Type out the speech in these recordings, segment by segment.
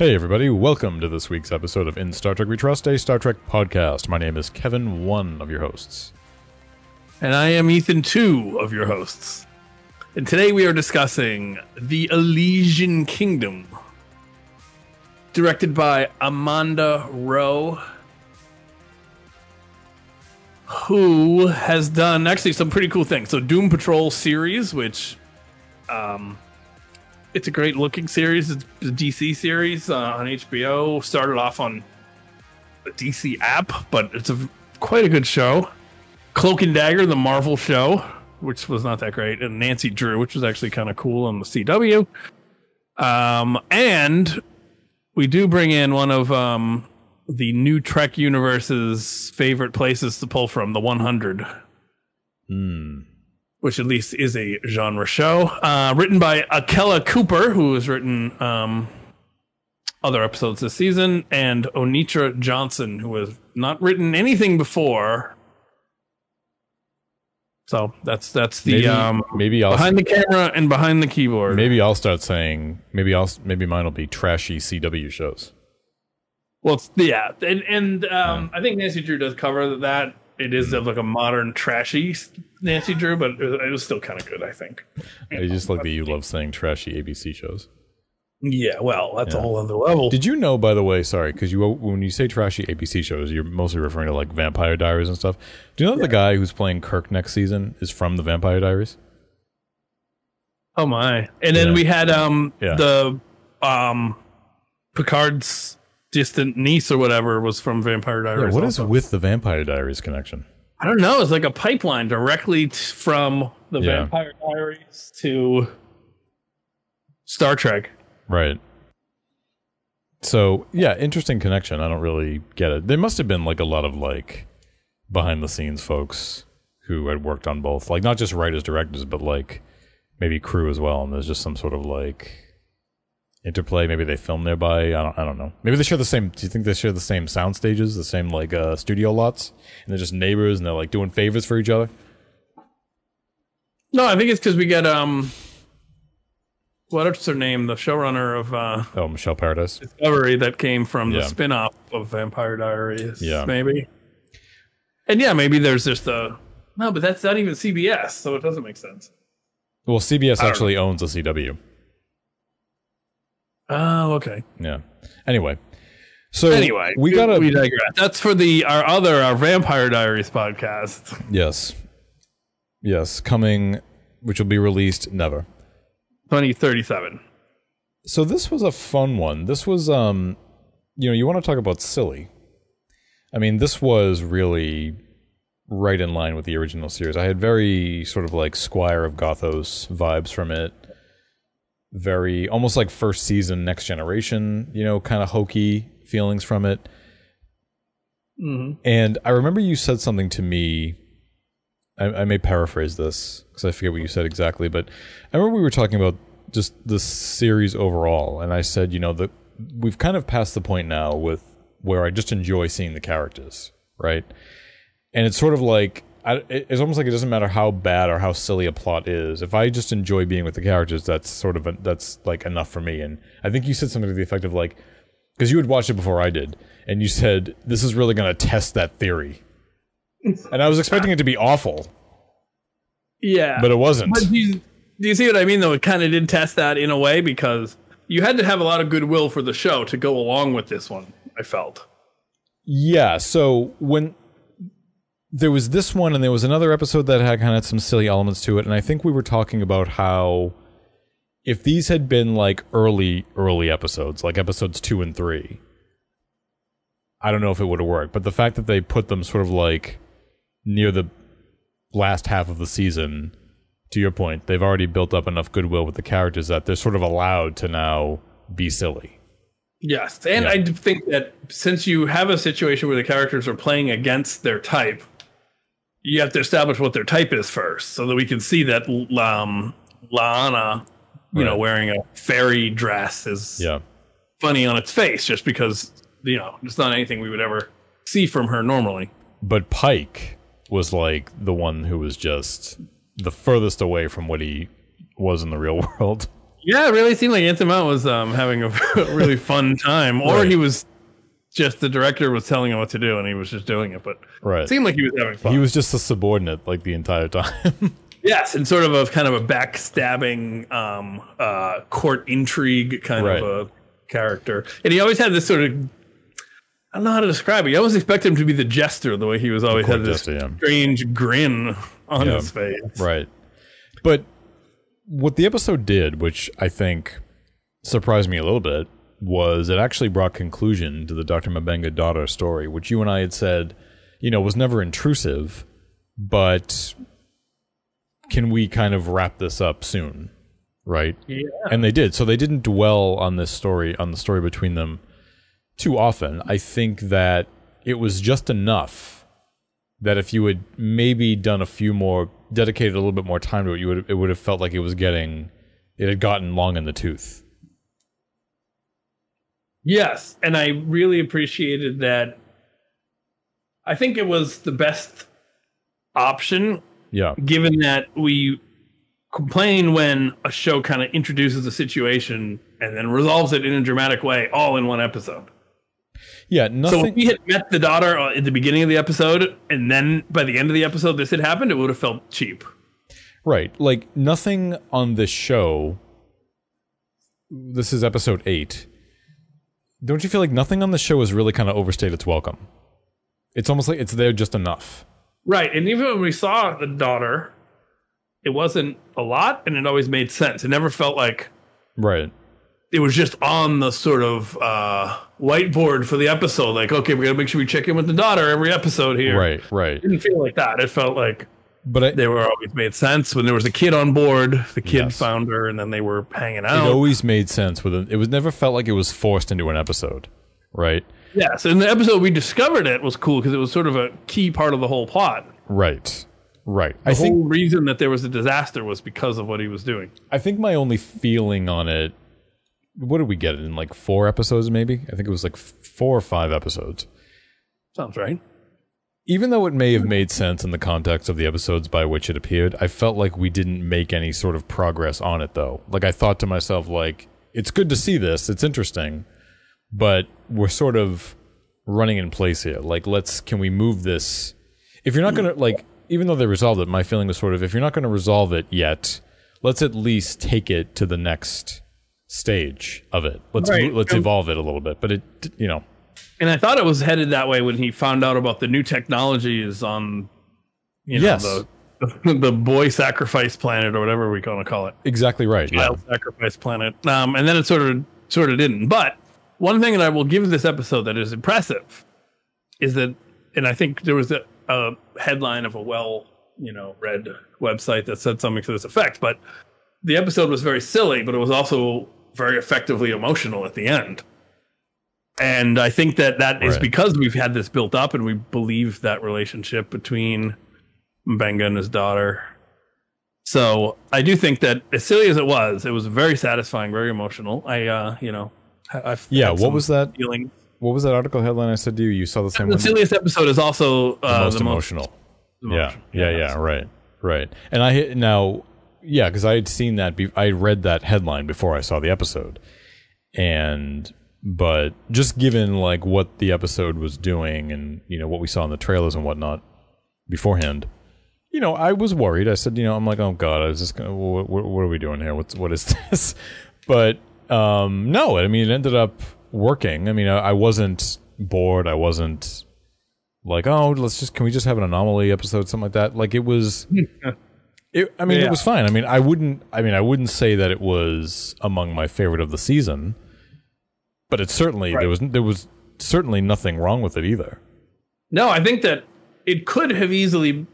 Hey, everybody, welcome to this week's episode of In Star Trek We Trust, a Star Trek podcast. My name is Kevin, one of your hosts. And I am Ethan, two of your hosts. And today we are discussing The Elysian Kingdom, directed by Amanda Row, who has done actually some pretty cool things. So, Doom Patrol series, which um, it's a great looking series. It's a DC series uh, on HBO. Started off on a DC app, but it's a quite a good show. Cloak and Dagger, the Marvel show, which was not that great, and Nancy Drew, which was actually kind of cool on the CW. Um, and we do bring in one of um, the new Trek universe's favorite places to pull from, the 100 Hmm. Which at least is a genre show. Uh, written by Akela Cooper, who has written um, other episodes this season, and Onitra Johnson, who has not written anything before. So that's that's the Maybe, um, maybe I'll behind the camera and behind the keyboard. maybe I'll start saying maybe I'll maybe mine will be trashy CW shows. Well, yeah, and and um, I think Nancy Drew does cover that. It is of like a modern trashy Nancy Drew, but it it was still kind of good, I think. I just like that you love saying trashy ABC shows. Yeah, well, that's a whole other level. Did you know, by the way, sorry, because you when you say trashy ABC shows, you're mostly referring to like Vampire Diaries and stuff. Do you know that the guy who's playing Kirk next season is from the Vampire Diaries? Oh my! And then Yeah. we had um Yeah. the um Picard's distant niece or whatever was from Vampire Yeah, Diaries. what is also. with the Vampire Diaries connection? I don't know. It's like a pipeline directly t- from the Yeah. Vampire Diaries to Star Trek. Right. So yeah, interesting connection. I don't really get it. There must have been like a lot of like behind the scenes folks who had worked on both, like not just writers, directors, but like maybe crew as well. And there's just some sort of like interplay. Maybe they film nearby. I don't. I don't know. Maybe they share the same. Do you think they share the same sound stages, the same like uh, studio lots, and they're just neighbors and they're like doing favors for each other? No, I think it's because we get um, what's her name? The showrunner of uh, Oh, Michelle Paradise. Discovery that came from the Yeah. spin-off of Vampire Diaries. Yeah. maybe. And yeah, maybe there's just a no, but that's not even CBS, so it doesn't make sense. Well, CBS actually owns the CW. Oh, okay. Yeah. Anyway, so Anyway, we gotta we digress. That's for the our other our Vampire Diaries podcast. yes, yes, coming, which will be released never. Twenty thirty seven. So this was a fun one. This was, um, you know, you want to talk about silly. I mean, this was really right in line with the original series. I had very sort of like Squire of Gothos vibes from it. Very almost like first season, Next Generation, you know, kind of hokey feelings from it. Mm-hmm. And I remember you said something to me. I, I may paraphrase this because I forget what you said exactly, but I remember we were talking about just the series overall, and I said, you know, that we've kind of passed the point now with where I just enjoy seeing the characters, right? And it's sort of like I, it's almost like it doesn't matter how bad or how silly a plot is. If I just enjoy being with the characters, that's sort of a, that's like enough for me. And I think you said something to the effect of like, because you had watched it before I did, and you said this is really going to test that theory. And I was expecting it to be awful, Yeah, but it wasn't. But do you, do you see what I mean? Though it kind of did test that in a way because you had to have a lot of goodwill for the show to go along with this one. I felt. Yeah. So when there was this one, and there was another episode that had kind of some silly elements to it, and I think we were talking about how if these had been like early, early episodes, like episodes two and three, I don't know if it would have worked. But the fact that they put them sort of like near the last half of the season, to your point, they've already built up enough goodwill with the characters that they're sort of allowed to now be silly. Yes, and Yeah. I think that since you have a situation where the characters are playing against their type, you have to establish what their type is first, so that we can see that um, La'an, you know, wearing a fairy dress is Yeah. funny on its face, just because you know it's not anything we would ever see from her normally. But Pike was like the one who was just the furthest away from what he was in the real world. Yeah, it really seemed like Anson Mount was um, having a really fun time, or Right. he was just the director was telling him what to do, and he was just doing it. But Right. it seemed like he was having fun. He was just a subordinate like the entire time. yes, and sort of a kind of a backstabbing, um, uh, court intrigue kind Right. of a character, and he always had this sort of. I don't know how to describe it. You always expect him to be the jester, the way he was always had this jester, yeah. strange grin on Yeah. his face. Right. But what the episode did, which I think surprised me a little bit, was it actually brought conclusion to the Dr. M'Benga daughter story, which you and I had said, you know, was never intrusive, but can we kind of wrap this up soon? Right? Yeah. And they did. So they didn't dwell on this story, on the story between them too often. I think that it was just enough that if you had maybe done a few more, dedicated a little bit more time to it, you would it would have felt like it was getting, it had gotten long in the tooth. Yes, and I really appreciated that. I think it was the best option, Yeah, given that we complain when a show kind of introduces a situation and then resolves it in a dramatic way, all in one episode. yeah, nothing. So if we had met the daughter uh, at the beginning of the episode, and then by the end of the episode this had happened, it would have felt cheap. Right. Like nothing on this show. This is episode eight. Don't you feel like nothing on the show has really kind of overstayed its welcome? It's almost like it's there just enough. Right, and even when we saw the daughter, it wasn't a lot, and it always made sense. It never felt like Right. it was just on the sort of uh, whiteboard for the episode. Like, okay, we got to make sure we check in with the daughter every episode here. Right. Right. It didn't feel like that. It felt like But I, they were always made sense when there was a kid on board. The kid Yes. found her, and then they were hanging out. it always made sense with it. It was never felt like it was forced into an episode. Right. yes, and the episode we discovered it was cool because it was sort of a key part of the whole plot. Right. Right. The I whole think reason that there was a disaster was because of what he was doing. I think my only feeling on it. What did we get it in like four episodes? Maybe I think it was like four or five episodes. Sounds right. Even though it may have made sense in the context of the episodes by which it appeared, I felt like we didn't make any sort of progress on it though. Like I thought to myself like it's good to see this, it's interesting, but we're sort of running in place here. Like let's can we move this if you're not going to like even though they resolved it, my feeling was sort of if you're not going to resolve it yet, let's at least take it to the next stage of it. Let's Right. let's Um, evolve it a little bit. But it you know, And I thought it was headed that way when he found out about the new technologies on, you know, Yes. the, the boy sacrifice planet or whatever we want to call it, exactly right. Yeah. child sacrifice planet. Um, and then it sort of sort of didn't. But one thing that I will give this episode that is impressive is that, and I think there was a, a headline of a well, you know, read website that said something to this effect. But the episode was very silly, but it was also very effectively emotional at the end. And I think that that is Right. because we've had this built up and we believe that relationship between M'Benga and his daughter. So I do think that as silly as it was, it was very satisfying, very emotional. I, uh, you know, I- I've Yeah, what was that? feeling? What was that article headline I said to you? You saw the same The one? silliest episode is also uh, most the most emotional. Yeah, emotional. yeah, yeah, right, right. And I hit now, yeah, because I had seen that. Be- I read that headline before I saw the episode, and but just given like what the episode was doing, and you know what we saw in the trailers and whatnot beforehand, you know, I was worried. I said, you know, I'm like, oh god, I was just gonna, what, what, what are we doing here? What's what is this? But um, no, I mean, it ended up working. I mean, I, I wasn't bored. I wasn't like, oh, let's just can we just have an anomaly episode, something like that. Like it was. It, I mean, Yeah. it was fine. I mean, I wouldn't. I mean, I wouldn't say that it was among my favorite of the season, but it certainly there was there was certainly nothing wrong with it either. No, I think that it could have easily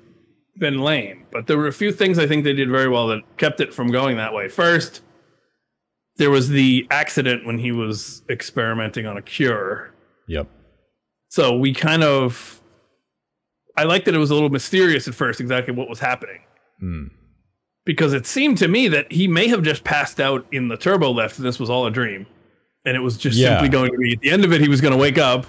been lame, but there were a few things I think they did very well that kept it from going that way. First, there was the accident when he was experimenting on a cure. Yep. So we kind of I liked that it was a little mysterious at first exactly what was happening. Hmm. Because it seemed to me that he may have just passed out in the turbo lift and this was all a dream. And it was just Yeah. simply going to be at the end of it he was going to wake up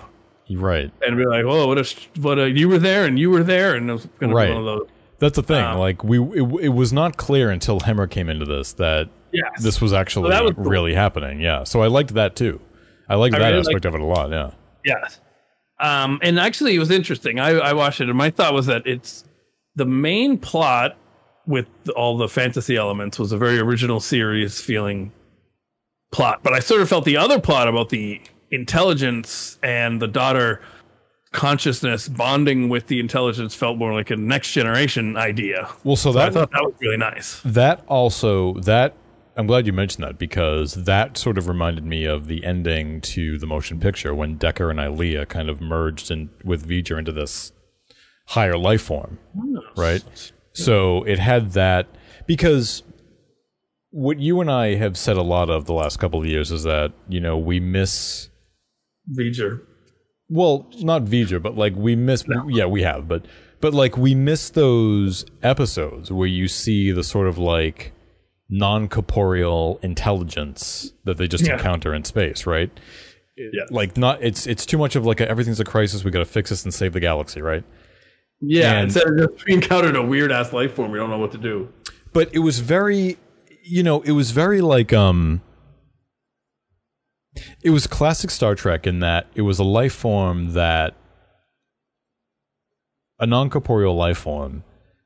right. and be like, "Oh, what a what a you were there and you were there," and it was going to be one of those. That's the thing. Um, like we, it, it was not clear until Hemmer came into this that Yes. this was actually that was cool. really happening. Yeah, so I liked that too. I liked I that really aspect of it a lot. Yeah, Yes. Um, and actually, it was interesting. I, I watched it, and my thought was that it's the main plot with all the fantasy elements was a very original series feeling plot. But I sort of felt the other plot about the intelligence and the daughter consciousness bonding with the intelligence felt more like a next generation idea. well, so that I thought that was really nice. that also that I'm glad you mentioned that because that sort of reminded me of the ending to the motion picture when Decker and Ilia kind of merged in with V'ger into this higher life form, right? So it had that because what you and I have said a lot of the last couple of years is that you know we miss V'ger. well, not V'ger, but like we miss. Yeah, we have, but but like we miss those episodes where you see the sort of like non-corporeal intelligence that they just Yeah. encounter in space, right? Yeah. Like not it's it's too much of like a, everything's a crisis. We got to fix this and save the galaxy, right? Yeah, And- instead of just we encountered a weird ass life form, we don't know what to do. but it was very you know it was very like um it was classic star trek in that it was a life form that a non-corporeal life form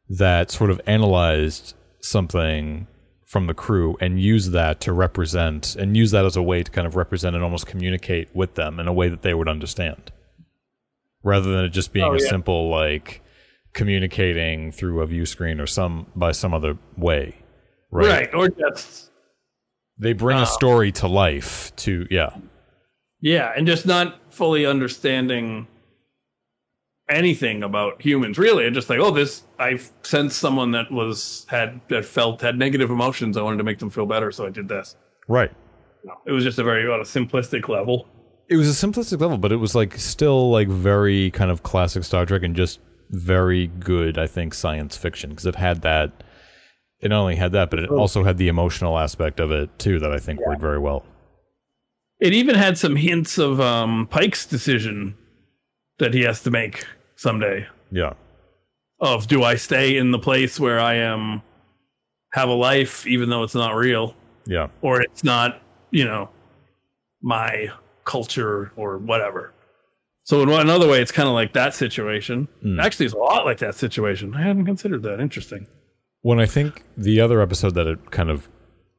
that sort of analyzed something from the crew and used that to represent and use that as a way to kind of represent and almost communicate with them in a way that they would understand. Rather than it just being Oh, a simple like communicating through a view screen or some by some other way right, Right. Or just they bring Oh. a um, story to life to yeah Yeah, and just not fully understanding anything about humans, really. And just like, oh, this I sensed someone that was had that felt had negative emotions. I wanted to make them feel better, so I did this. right No, it was just a very on a simplistic level. it was a simplistic level but it was like still like very kind of classic star trek and just very good i think science fiction because it had that it not only had that but it also had the emotional aspect of it too that i think worked very well It even had some hints of um, Pike's decision that he has to make someday. yeah Of do I stay in the place where I am, have a life, even though it's not real, yeah or it's not, you know, my culture or whatever. So in one another way, it's kind of like that situation. Actually, it's a lot like that situation. I hadn't considered that. Interesting. When i think the other episode that it kind of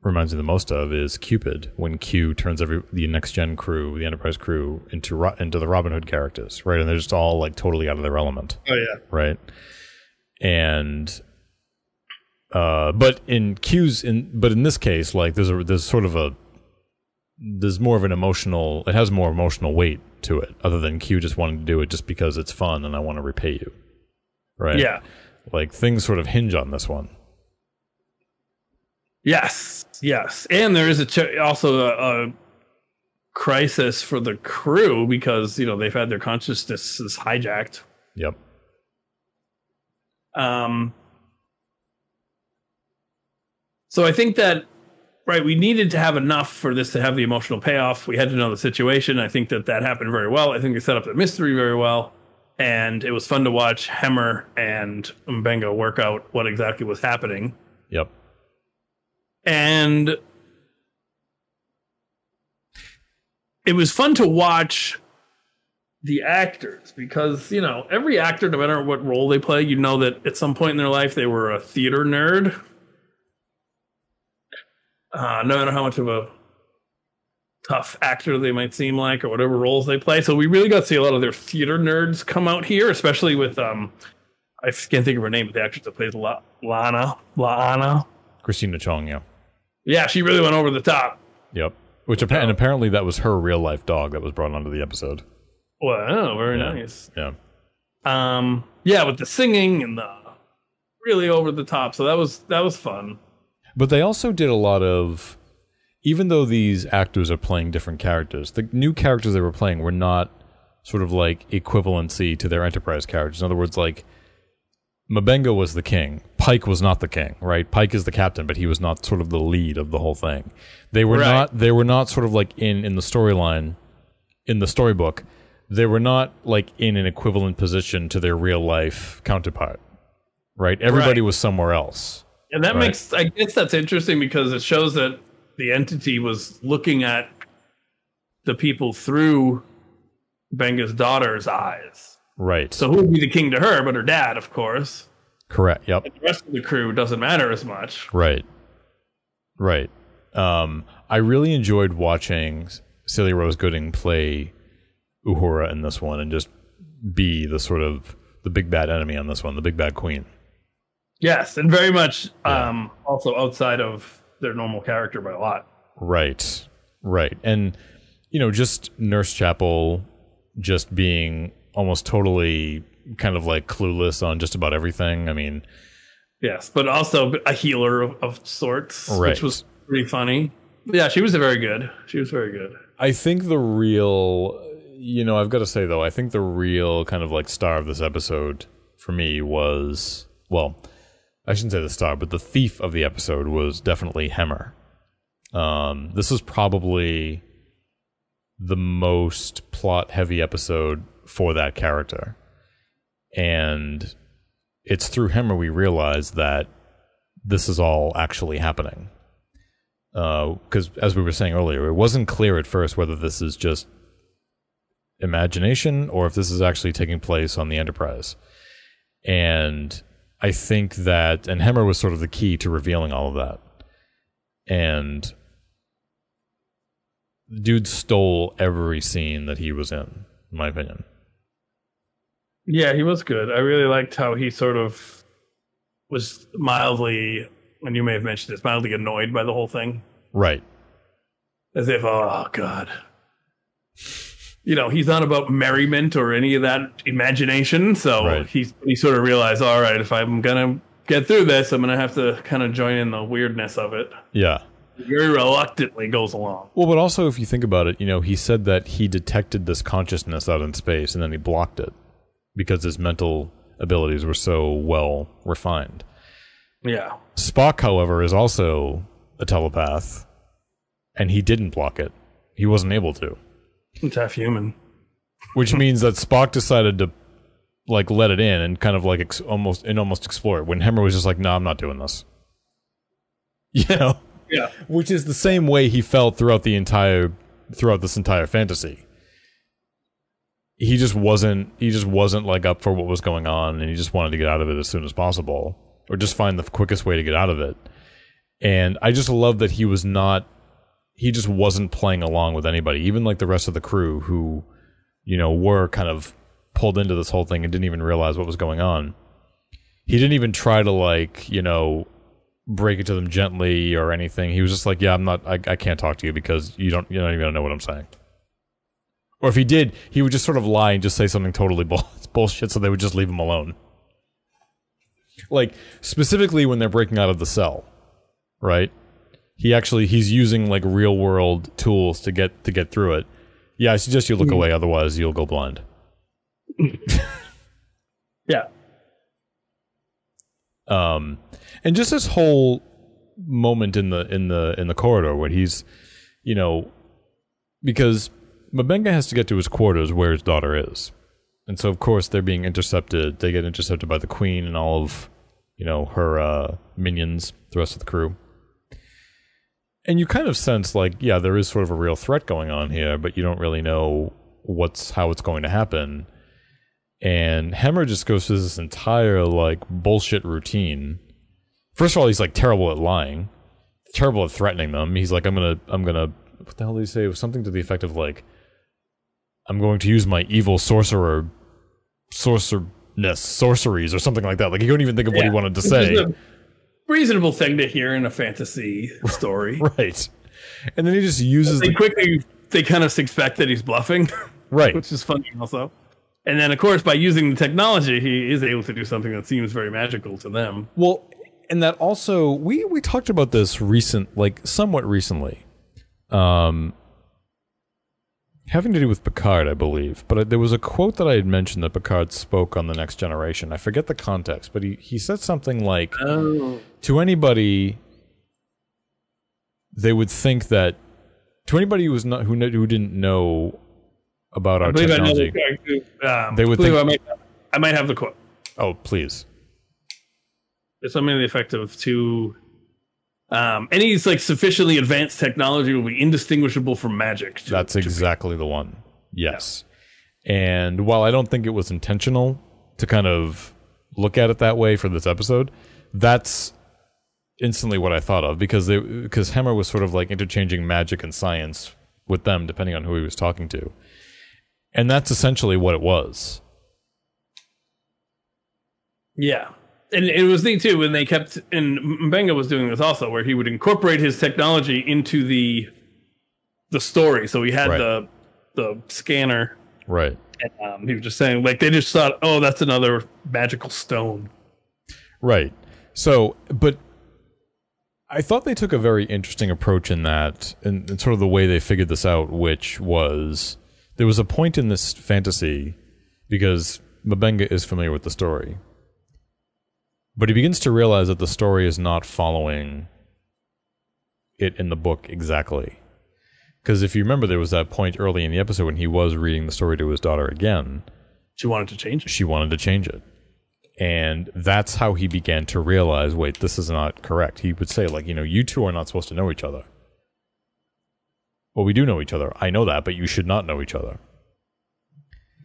reminds me the most of is Qpid when q turns every the next gen crew the enterprise crew into into the robin hood characters right and they're just all like totally out of their element Oh yeah. right? And uh, but in Q's in but in this case, like there's a there's sort of a there's more of an emotional it has more emotional weight to it, other than Q just wanting to do it just because it's fun and I want to repay you, right? Yeah. Like things sort of hinge on this one. Yes. Yes. And there is a ch- also a, a crisis for the crew because you know they've had their consciousnesses hijacked. Yep. Um, so I think that right, we needed to have enough for this to have the emotional payoff. We had to know the situation. I think that that happened very well. I think they set up the mystery very well, and it was fun to watch Hemmer and M'Benga work out what exactly was happening. Yep. And it was fun to watch the actors because you know every actor no matter what role they play you know that at some point in their life they were a theater nerd uh, no matter how much of a tough actor they might seem like or whatever roles they play so we really got to see a lot of their theater nerds come out here especially with um i can't think of her name but the actress that plays La- La'an La'an Christina Chong. Yeah. yeah she really went over the top Yep. Which appa- and apparently that was her real life dog that was brought onto the episode. wow very Yeah. nice Yeah. um yeah with the singing and the really over the top so that was that was fun But they also did a lot of, even though these actors are playing different characters, the new characters they were playing were not sort of like equivalency to their Enterprise characters. In other words, like M'Benga was the king, Pike was not the king, right? Pike is the captain, but he was not sort of the lead of the whole thing. They were Right. not. They were not sort of like in in the storyline, in the storybook. They were not like in an equivalent position to their real life counterpart, right? Everybody Right. was somewhere else And that Right. makes, I guess that's interesting because it shows that the entity was looking at the people through Benga's daughter's eyes. Right. So who would be the king to her, but her dad, of course. correct. Yep. The rest of the crew doesn't matter as much. Right. Right. Um, I really enjoyed watching Celia Rose Gooding play Uhura in this one and just be the sort of the big bad enemy on this one, the big bad queen. Yes, and very much Yeah. um, also outside of their normal character by a lot. Right. Right. And you know, just Nurse Chapel just being almost totally kind of like clueless on just about everything. I mean, Yes, but also a healer of, of sorts, Right. which was pretty funny. Yeah, she was very good. She was very good. I think the real, you know, I've got to say though, I think the real kind of like star of this episode for me was, well, I shouldn't say the star, but the thief of the episode was definitely Hemmer. Um, this is probably the most plot heavy episode for that character. And it's through Hemmer we realize that this is all actually happening because as we were saying earlier, it wasn't clear at first whether this is just imagination or if this is actually taking place on the Enterprise. And I think that, and Hemmer was sort of the key to revealing all of that. And the dude stole every scene that he was in, in my opinion. Yeah, he was good. I really liked how he sort of was mildly, and you may have mentioned this, mildly annoyed by the whole thing. Right. As if, oh, God. You know, he's not about merriment or any of that imagination. So Right. he's, he sort of realized, all right, if I'm going to get through this, I'm going to have to kind of join in the weirdness of it. Yeah. Very reluctantly goes along. Well, but also, if you think about it, you know, he said that he detected this consciousness out in space and then he blocked it because his mental abilities were so well refined. Yeah. Spock, however, is also a telepath and he didn't block it. He wasn't able to, It's half human. which means that Spock decided to like let it in and kind of like ex- almost and almost explore it when Hemmer was just like, "No, I'm not doing this." You know? Yeah. which is the same way he felt throughout the entire throughout this entire fantasy he just wasn't he just wasn't like up for what was going on and he just wanted to get out of it as soon as possible or just find the quickest way to get out of it and i just love that he was not he just wasn't playing along with anybody even like the rest of the crew who you know were kind of pulled into this whole thing and didn't even realize what was going on he didn't even try to like you know break it to them gently or anything. He was just like, "Yeah, I'm not. I, I can't talk to you because you don't. You don't even know what I'm saying." Or if he did, he would just sort of lie and just say something totally bull- bullshit, so they would just leave him alone. Like specifically when they're breaking out of the cell, right? He actually he's using like real world tools to get to get through it. Yeah, I suggest you look away, otherwise you'll go blind. Yeah. um and just this whole moment in the in the in the corridor where he's you know because M'Benga has to get to his quarters where his daughter is and so of course they're being intercepted they get intercepted by the queen and all of you know her uh minions the rest of the crew and you kind of sense like yeah there is sort of a real threat going on here but you don't really know what's how it's going to happen and Hemmer just goes through this entire like bullshit routine. First of all, he's like terrible at lying, terrible at threatening them. He's like, I'm gonna, I'm gonna, what the hell did he say? It was something to the effect of like, I'm going to use my evil sorcerer, sorcerness, sorceries, or something like that. Like he couldn't even think of what he wanted to say. Reasonable thing to hear in a fantasy story. right. And then he just uses they the quickly they kind of suspect that he's bluffing, right. which is funny also. And then of course by using the technology he is able to do something that seems very magical to them. Well, and that also we we talked about this recent, like somewhat recently, um, having to do with Picard, I believe. But there was a quote that I had mentioned that Picard spoke on the Next Generation. I forget the context, but he he said something like, Oh. "To anybody, they would think that to anybody who was not who who didn't know about I our I technology." the um, They would think- I might, I might have the quote. Oh, please. It's something to the effect of to um, any like sufficiently advanced technology will be indistinguishable from magic. to- That's exactly the one. Yes. And while I don't think it was intentional to kind of look at it that way for this episode, that's instantly what I thought of because they because Hemmer was sort of like interchanging magic and science with them depending on who he was talking to. And that's essentially what it was. Yeah. And it was neat too when they kept and M'Benga was doing this also where he would incorporate his technology into the the story. So he had Right. the the scanner Right. and um, he was just saying like they just thought, "Oh, that's another magical stone." Right. So, but I thought they took a very interesting approach in that, and in, sort of the way they figured this out, which was there was a point in this fantasy because M'Benga is familiar with the story, but he begins to realize that the story is not following it in the book exactly. Because if you remember, there was that point early in the episode when he was reading the story to his daughter again She wanted to change it. she wanted to change it. And that's how he began to realize wait, this is not correct. He would say, like, you know, you two are not supposed to know each other. Well, we do know each other. I know that, but you should not know each other.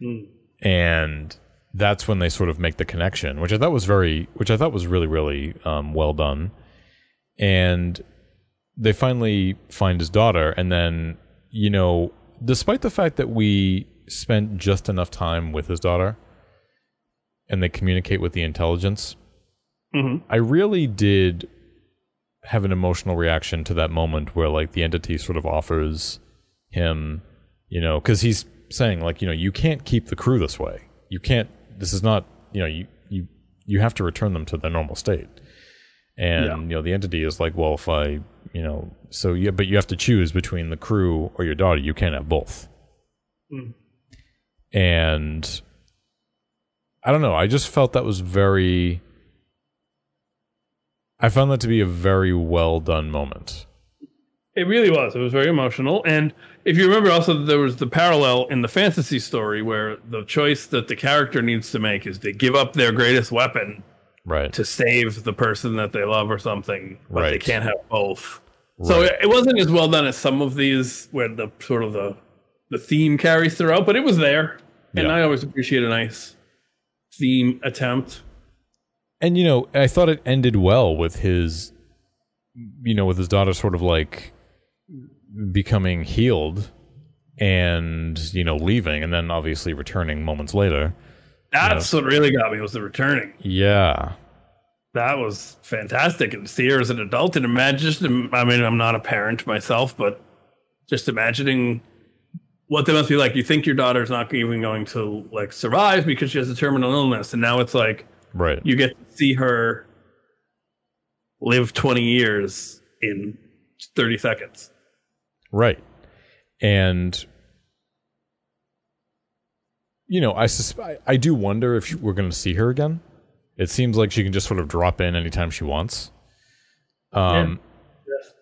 Hmm. And that's when they sort of make the connection, which I thought was very, which I thought was really, really um, well done. And they finally find his daughter, and then, you know, despite the fact that we spent just enough time with his daughter and they communicate with the intelligence, Mhm. I really did have an emotional reaction to that moment where, like, the entity sort of offers him, you know, because he's saying, like, you know, you can't keep the crew this way. You can't, this is not, you know, you, you, you have to return them to their normal state. And, Yeah. you know, the entity is like, well, if I, you know, so yeah, but you have to choose between the crew or your daughter. You can't have both. Mm. And I don't know. I just felt that was very. I found that to be a very well done moment. It really was. It was very emotional. And if you remember, also, there was the parallel in the fantasy story where the choice that the character needs to make is to give up their greatest weapon Right. to save the person that they love or something, but they can't have both. So Right. it, it wasn't as well done as some of these where the sort of the the theme carries throughout, but it was there. And Yeah. I always appreciate a nice theme attempt. And you know, I thought it ended well with his, you know, with his daughter sort of like becoming healed, and you know, leaving, and then obviously returning moments later. That's what really got me was the returning. Yeah. That was fantastic. And see her as an adult and imagine just, I mean, I'm not a parent myself, but just imagining what they must be like. You think your daughter's not even going to like survive because she has a terminal illness. And now it's like Right. you get to see her live 20 years in 30 seconds. Right. And you know, I susp- I, do wonder if we're going to see her again. It seems like she can just sort of drop in anytime she wants. Um Yes.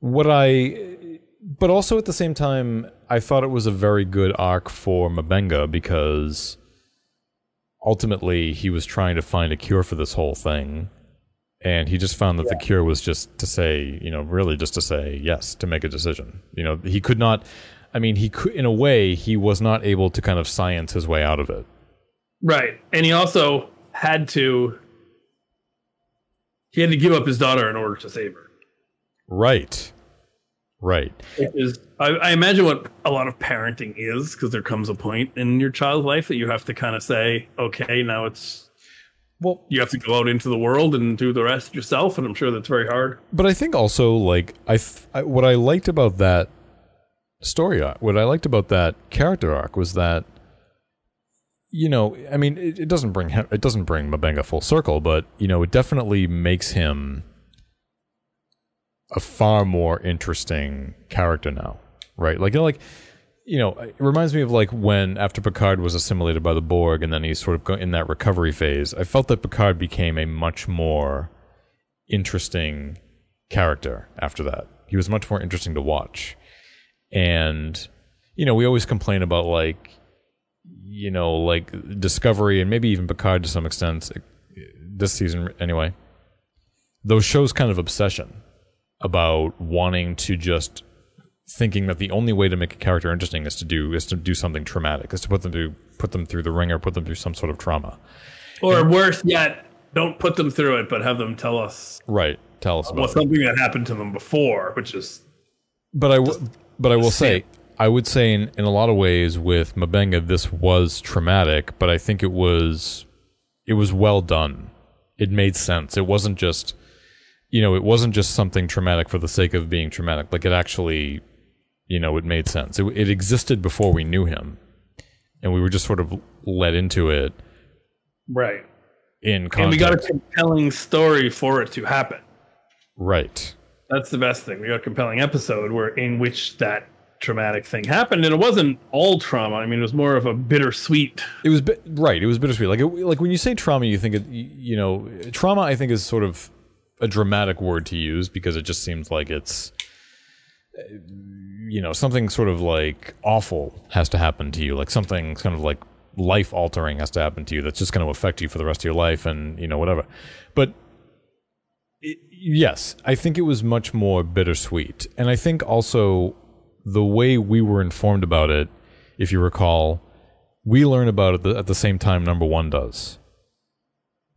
what I but also at the same time I thought it was a very good arc for M'Benga because ultimately he was trying to find a cure for this whole thing and he just found that the cure was just to say, you know, really just to say yes, to make a decision. You know, he could not I mean, he could in a way he was not able to kind of science his way out of it. Right. And he also had to he had to give up his daughter in order to save her. Right. Right. Which is I, I imagine what a lot of parenting is, because there comes a point in your child's life that you have to kind of say, okay, now it's Well, you have to go out into the world and do the rest yourself, and I'm sure that's very hard. But I think also like I, I what I liked about that story arc, what I liked about that character arc was that you know, I mean, it, it doesn't bring him, it doesn't bring M'Benga full circle, but you know, it definitely makes him a far more interesting character now, right? Like, like you know, it reminds me of like when after Picard was assimilated by the Borg, and then he's sort of in that recovery phase. I felt that Picard became a much more interesting character after that. He was much more interesting to watch. And you know, we always complain about like you know, like Discovery and maybe even Picard to some extent uh, this season anyway. Those shows kind of obsession about wanting to just thinking that the only way to make a character interesting is to do is to do something traumatic, is to put them to put them through the ringer, put them through some sort of trauma. Or worse yet, don't put them through it, but have them tell us Right. Tell us about well, it. something that happened to them before, which is But I w- but I will say. I would say in, in a lot of ways with M'Benga this was traumatic, but I think it was it was well done. It made sense. It wasn't just you know, it wasn't just something traumatic for the sake of being traumatic. Like it actually you know, it made sense. It, it existed before we knew him. And we were just sort of led into it right. in context. And we got a compelling story for it to happen. right. That's the best thing. We got a compelling episode where in which that traumatic thing happened, and it wasn't all trauma. I mean, it was more of a bittersweet. It was bit, right. It was bittersweet. Like it, like when you say trauma, you think it. You know, trauma. I think is sort of a dramatic word to use because it just seems like it's. uh, You know, something sort of like awful has to happen to you, like something kind of like life altering has to happen to you that's just going to affect you for the rest of your life, and you know whatever. But it, yes, I think it was much more bittersweet, and I think also the way we were informed about it, if you recall, we learn about it at the same time number one does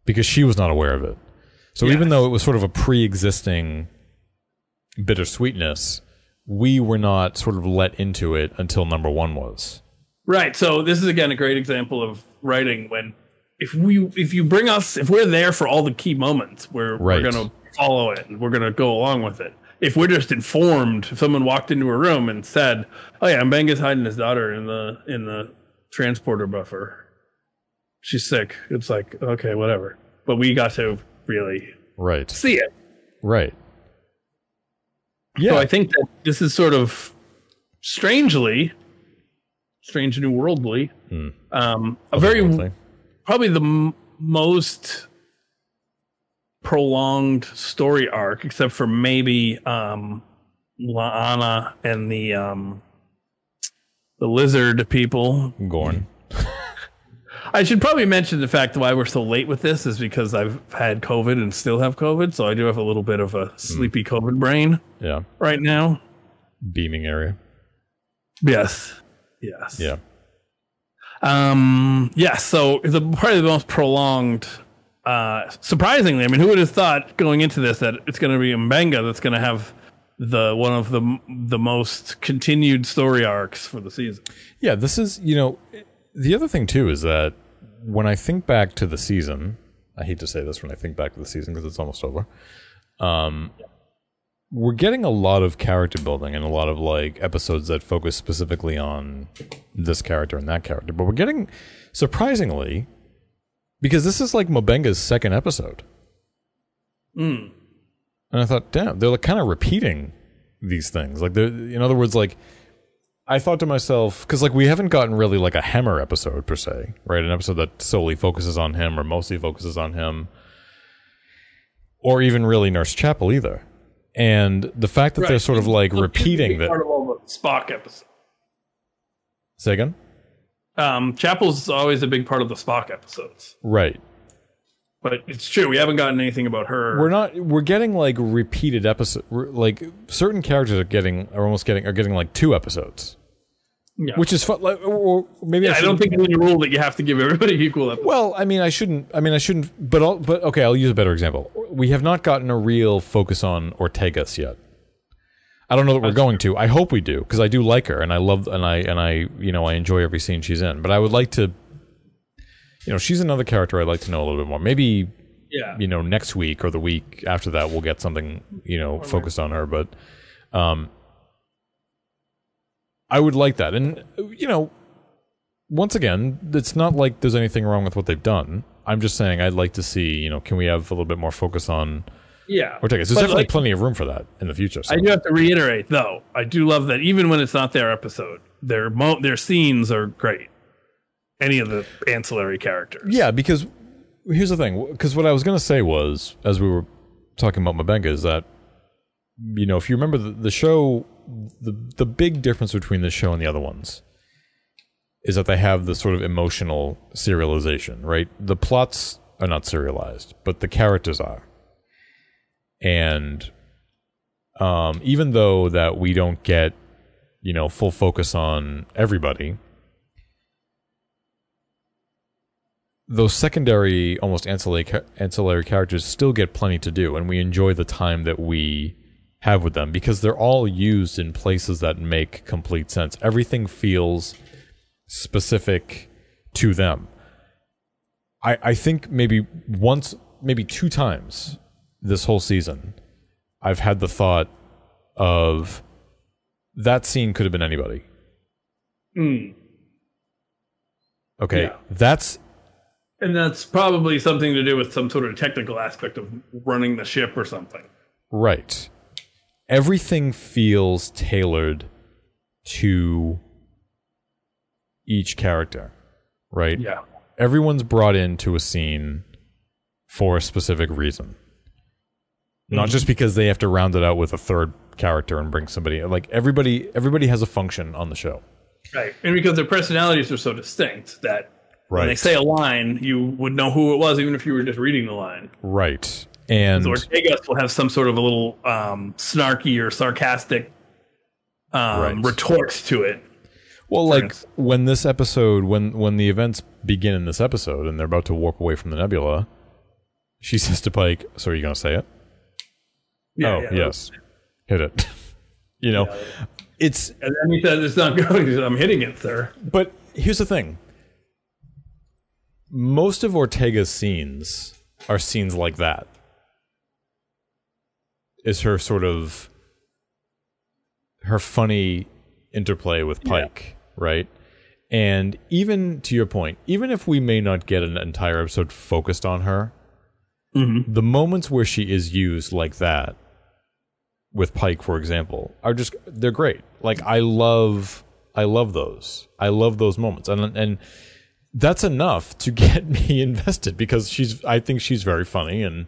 because she was not aware of it so even though it was sort of a pre-existing bittersweetness we were not sort of let into it until number one was Right. So this is again a great example of writing when if we if you bring us if we're there for all the key moments, we're Right. we're gonna follow it and we're gonna go along with it. If we're just informed, if someone walked into a room and said, "Oh yeah, M'Benga's hiding his daughter in the in the transporter buffer. She's sick." It's like okay, whatever. But we got to really. Right. See it. right. Yeah. So I think that this is sort of strangely, strange new worldly, um, a very probably the m- most prolonged story arc, except for maybe um, La'an and the um, the lizard people. gorn I should probably mention the fact why we're so late with this is because I've had COVID and still have COVID, so I do have a little bit of a sleepy COVID brain yeah right now. beaming area Yes. Yes. yeah Um. Yeah. So the probably the most prolonged. Uh, surprisingly, I mean, who would have thought going into this that it's going to be M'Benga that's going to have the one of the the most continued story arcs for the season? Yeah, this is, you know, the other thing too is that when I think back to the season, I hate to say this when I think back to the season because it's almost over. Um, we're getting a lot of character building and a lot of like episodes that focus specifically on this character and that character, but we're getting surprisingly because this is like M'Benga's second episode. And I thought, damn, they're like kind of repeating these things. Like, they're, in other words, like I thought to myself, because like we haven't gotten really like a Hemmer episode per se, right? An episode that solely focuses on him or mostly focuses on him, or even really Nurse Chapel either. And the fact that they're sort of like repeating that. part of all the Spock episode. Say again? Um, Chapel's always a big part of the Spock episodes, Right. But it's true we haven't gotten anything about her. We're not. We're getting like repeated episodes. Like certain characters are getting are almost getting are getting like two episodes, Yeah. which is fun. Like, or maybe I I, don't think there's a rule that you have to give everybody equal episodes. Well, I mean, I shouldn't. I mean, I shouldn't. But I'll, but okay, I'll use a better example. We have not gotten a real focus on Ortegas yet. I don't know that we're going to. I hope we do because I do like her and I love and I and I you know I enjoy every scene she's in. But I would like to. You know, she's another character I'd like to know a little bit more. Maybe yeah. you know next week or the week after that we'll get something you know focused on her. But um, I would like that, and you know, once again, it's not like there's anything wrong with what they've done. I'm just saying I'd like to see, you know, can we have a little bit more focus on Yeah. Ortega? There's But, definitely like, plenty of room for that in the future. So. I do have to reiterate, though. I do love that even when it's not their episode, their mo- their scenes are great. Any of the ancillary characters. Yeah, because here's the thing. Because what I was going to say was, as we were talking about M'Benga, is that you know, if you remember the, the show, the the big difference between this show and the other ones is that they have the sort of emotional serialization, right? The plots are not serialized, but the characters are. And um, even though that we don't get, you know, full focus on everybody, those secondary, almost ancillary ancillary characters still get plenty to do, and we enjoy the time that we have with them because they're all used in places that make complete sense. Everything feels specific to them. I, I think maybe once, maybe two times this whole season, I've had the thought of that scene could have been anybody. Mm. Okay, Yeah. that's And that's probably something to do with some sort of technical aspect of running the ship or something. right. Everything feels tailored to each character, right? Yeah. everyone's brought into a scene for a specific reason. Not hmm. just because they have to round it out with a third character and bring somebody like everybody everybody has a function on the show. Right. And because their personalities are so distinct that when Right. they say a line, you would know who it was even if you were just reading the line. Right. And Ortegas will have some sort of a little um, snarky or sarcastic um, Right. retort to it. well like instance. when this episode when when the events begin in this episode and they're about to warp away from the nebula, she says to Pike, "So are you going to say it?" Yeah, oh, yeah. yes. Hit it. you know, it's And then he says it's not going. He said, I'm hitting it, sir. But here's the thing. Most of Ortegas' scenes are scenes like that. Is her sort of her funny interplay with Pike, right? And even to your point, even if we may not get an entire episode focused on her, mm-hmm. the moments where she is used like that with Pike, for example, are just they're great. Like I love I love those. I love those moments. And and that's enough to get me invested because she's I think she's very funny and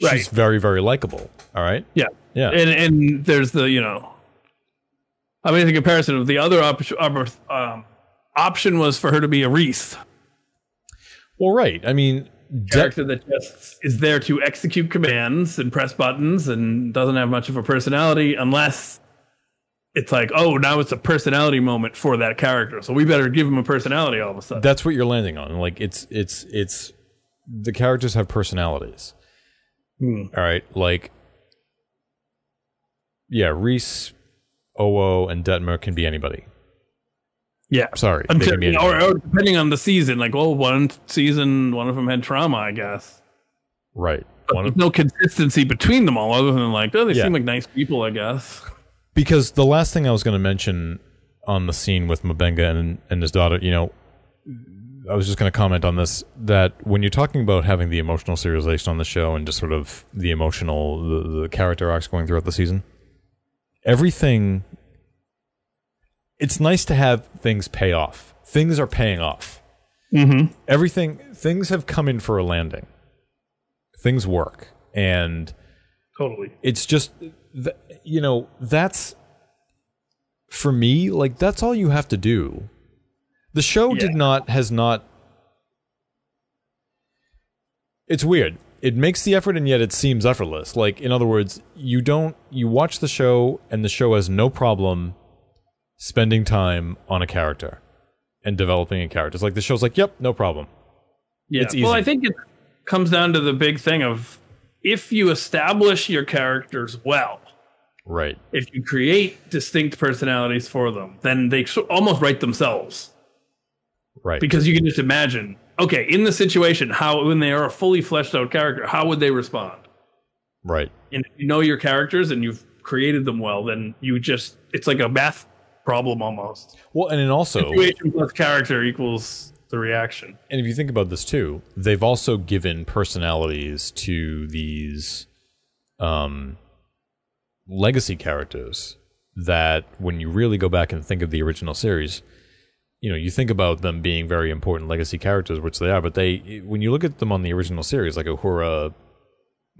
she's Right. very, very likable. All right? Yeah. Yeah. And and there's the you know, I mean the comparison of the other op- op- um, option was for her to be a wreath. Well, right. I mean character that just is there to execute commands and press buttons and doesn't have much of a personality unless it's like oh now it's a personality moment for that character so we better give him a personality all of a sudden. that's what you're landing on. Like it's it's it's the characters have personalities. Hmm. All right, like yeah, Rhys, Oo, and Detmer can be anybody. yeah. Sorry, Until, be or, anybody. or depending on the season, like well, one season one of them had trauma, I guess. right. One There's of, no consistency between them all, other than like, oh, they Yeah. seem like nice people, I guess. because the last thing I was going to mention on the scene with M'Benga and and his daughter, you know, I was just going to comment on this that when you're talking about having the emotional serialization on the show and just sort of the emotional the, the character arcs going throughout the season, everything. It's nice to have things pay off. Things are paying off. Mm-hmm. Everything things have come in for a landing. Things work and Totally. it's just th- you know that's for me like that's all you have to do. The show did not has not it's weird. It makes the effort and yet it seems effortless. Like in other words you don't you watch the show and the show has no problem spending time on a character and developing a character. It's like the show's like yep no problem. Yeah. It's Well, easy. I think it comes down to the big thing of if you establish your characters well, right if you create distinct personalities for them, then they almost write themselves right because you can just imagine. Okay, in the situation, how when they are a fully fleshed out character, how would they respond? right And if you know your characters and you've created them well, then you just it's like a math problem almost. well and then also Situation plus character equals the reaction. and if you think about this too, they've also given personalities to these um, legacy characters that when you really go back and think of the original series, you know, you think about them being very important legacy characters, which they are, but they when you look at them on the original series, like Uhura,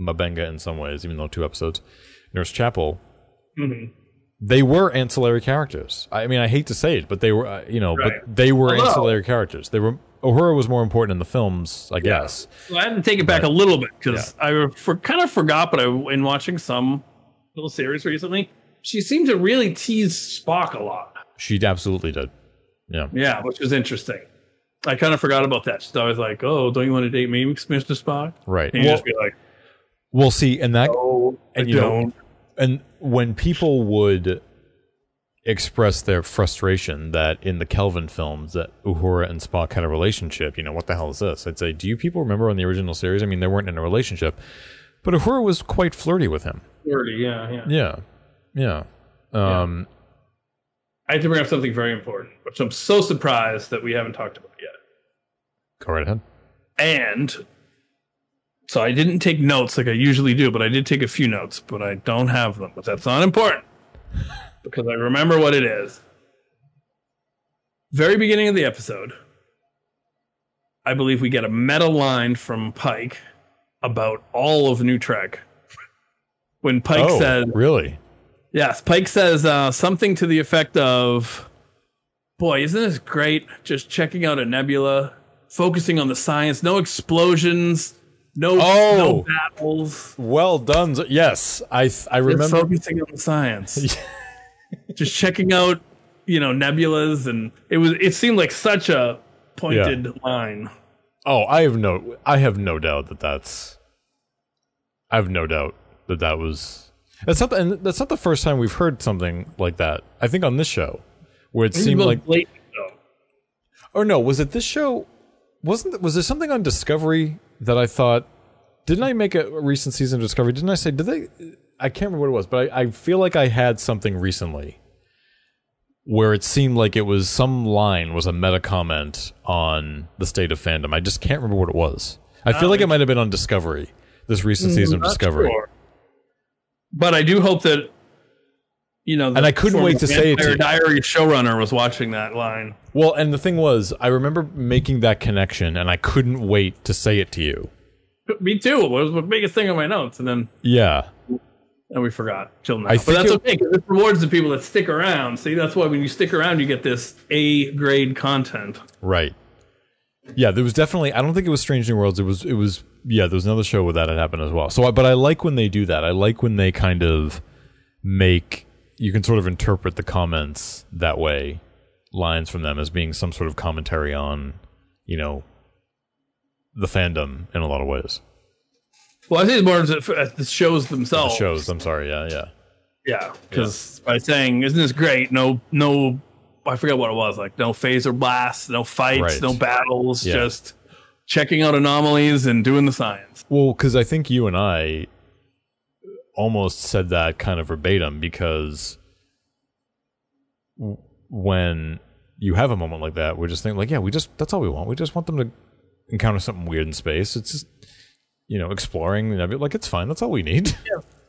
M'Benga in some ways, even though two episodes, Nurse Chapel, Mhm. they were ancillary characters. I mean, I hate to say it, but they were, uh, you know, Right. but they were Although- ancillary characters. They were Uhura was more important in the films, I guess. So I had to take it back a little bit because I for, kind of forgot, but I, in watching some little series recently, she seemed to really tease Spock a lot. She absolutely did. Yeah. Yeah, which was interesting. I kind of forgot about that. She's always like, "Oh, don't you want to date me, Mr. Spock?" Right. And Well, just be like, we'll see. And that "Oh, and I you don't." and when people would express their frustration that in the Kelvin films that Uhura and Spock had a relationship, you know, what the hell is this? I'd say, do you people remember on the original series? I mean, they weren't in a relationship, but Uhura was quite flirty with him. Flirty, yeah, yeah. Yeah, yeah. Um, I have to bring up something very important, which I'm so surprised that we haven't talked about yet. Go right ahead. And so I didn't take notes like I usually do, but I did take a few notes, but I don't have them. But that's not important because I remember what it is. Very beginning of the episode, I believe we get a meta line from Pike about all of New Trek. When Pike oh, says, really? Yes, Pike says uh, something to the effect of, "Boy, isn't this great? Just checking out a nebula, focusing on the science. No explosions, no, Oh. no battles. Well done. Yes, I I Just remember. focusing on the science. just checking out, you know, nebulas, and it was. It seemed like such a pointed line. Oh, I have no, I have no doubt that that's. I have no doubt that that was. That's not, the, and that's not the first time we've heard something like that. I think on this show, where it seemed like, blatant, though. or no, was it this show? Wasn't was there something on Discovery that I thought? Didn't I make a recent season of Discovery? Didn't I say? Did they? I can't remember what it was, but I, I feel like I had something recently where it seemed like it was some line was a meta comment on the state of fandom. I just can't remember what it was. I feel oh, like it might have been on Discovery. This recent mm, season of Discovery. sure. But I do hope that you know. And I couldn't wait to say it to you. Diary showrunner was watching that line. Well, and the thing was, I remember making that connection, and I couldn't wait to say it to you. Me too. It was the biggest thing on my notes, and then Yeah, and we forgot till now. I but that's it- okay because it rewards the people that stick around. See, that's why when you stick around, you get this A grade content. right. Yeah, there was definitely. I don't think it was Strange New Worlds. It was. It was. Yeah, there was another show where that had happened as well. So, but I like when they do that. I like when they kind of make you can sort of interpret the comments that way, lines from them as being some sort of commentary on, you know, the fandom in a lot of ways. Well, I think it's more as uh, the shows themselves. Shows. I'm sorry. Yeah, yeah. Yeah, because by saying, "Isn't this great?" No, no, I forget what it was. Like no phaser blasts, no fights, Right. no battles, Yeah. just checking out anomalies and doing the science. Well, because I think you and I almost said that kind of verbatim because when you have a moment like that, we're just thinking like, yeah, we just that's all we want. We just want them to encounter something weird in space. It's just you know exploring the nebula. Like it's fine. That's all we need.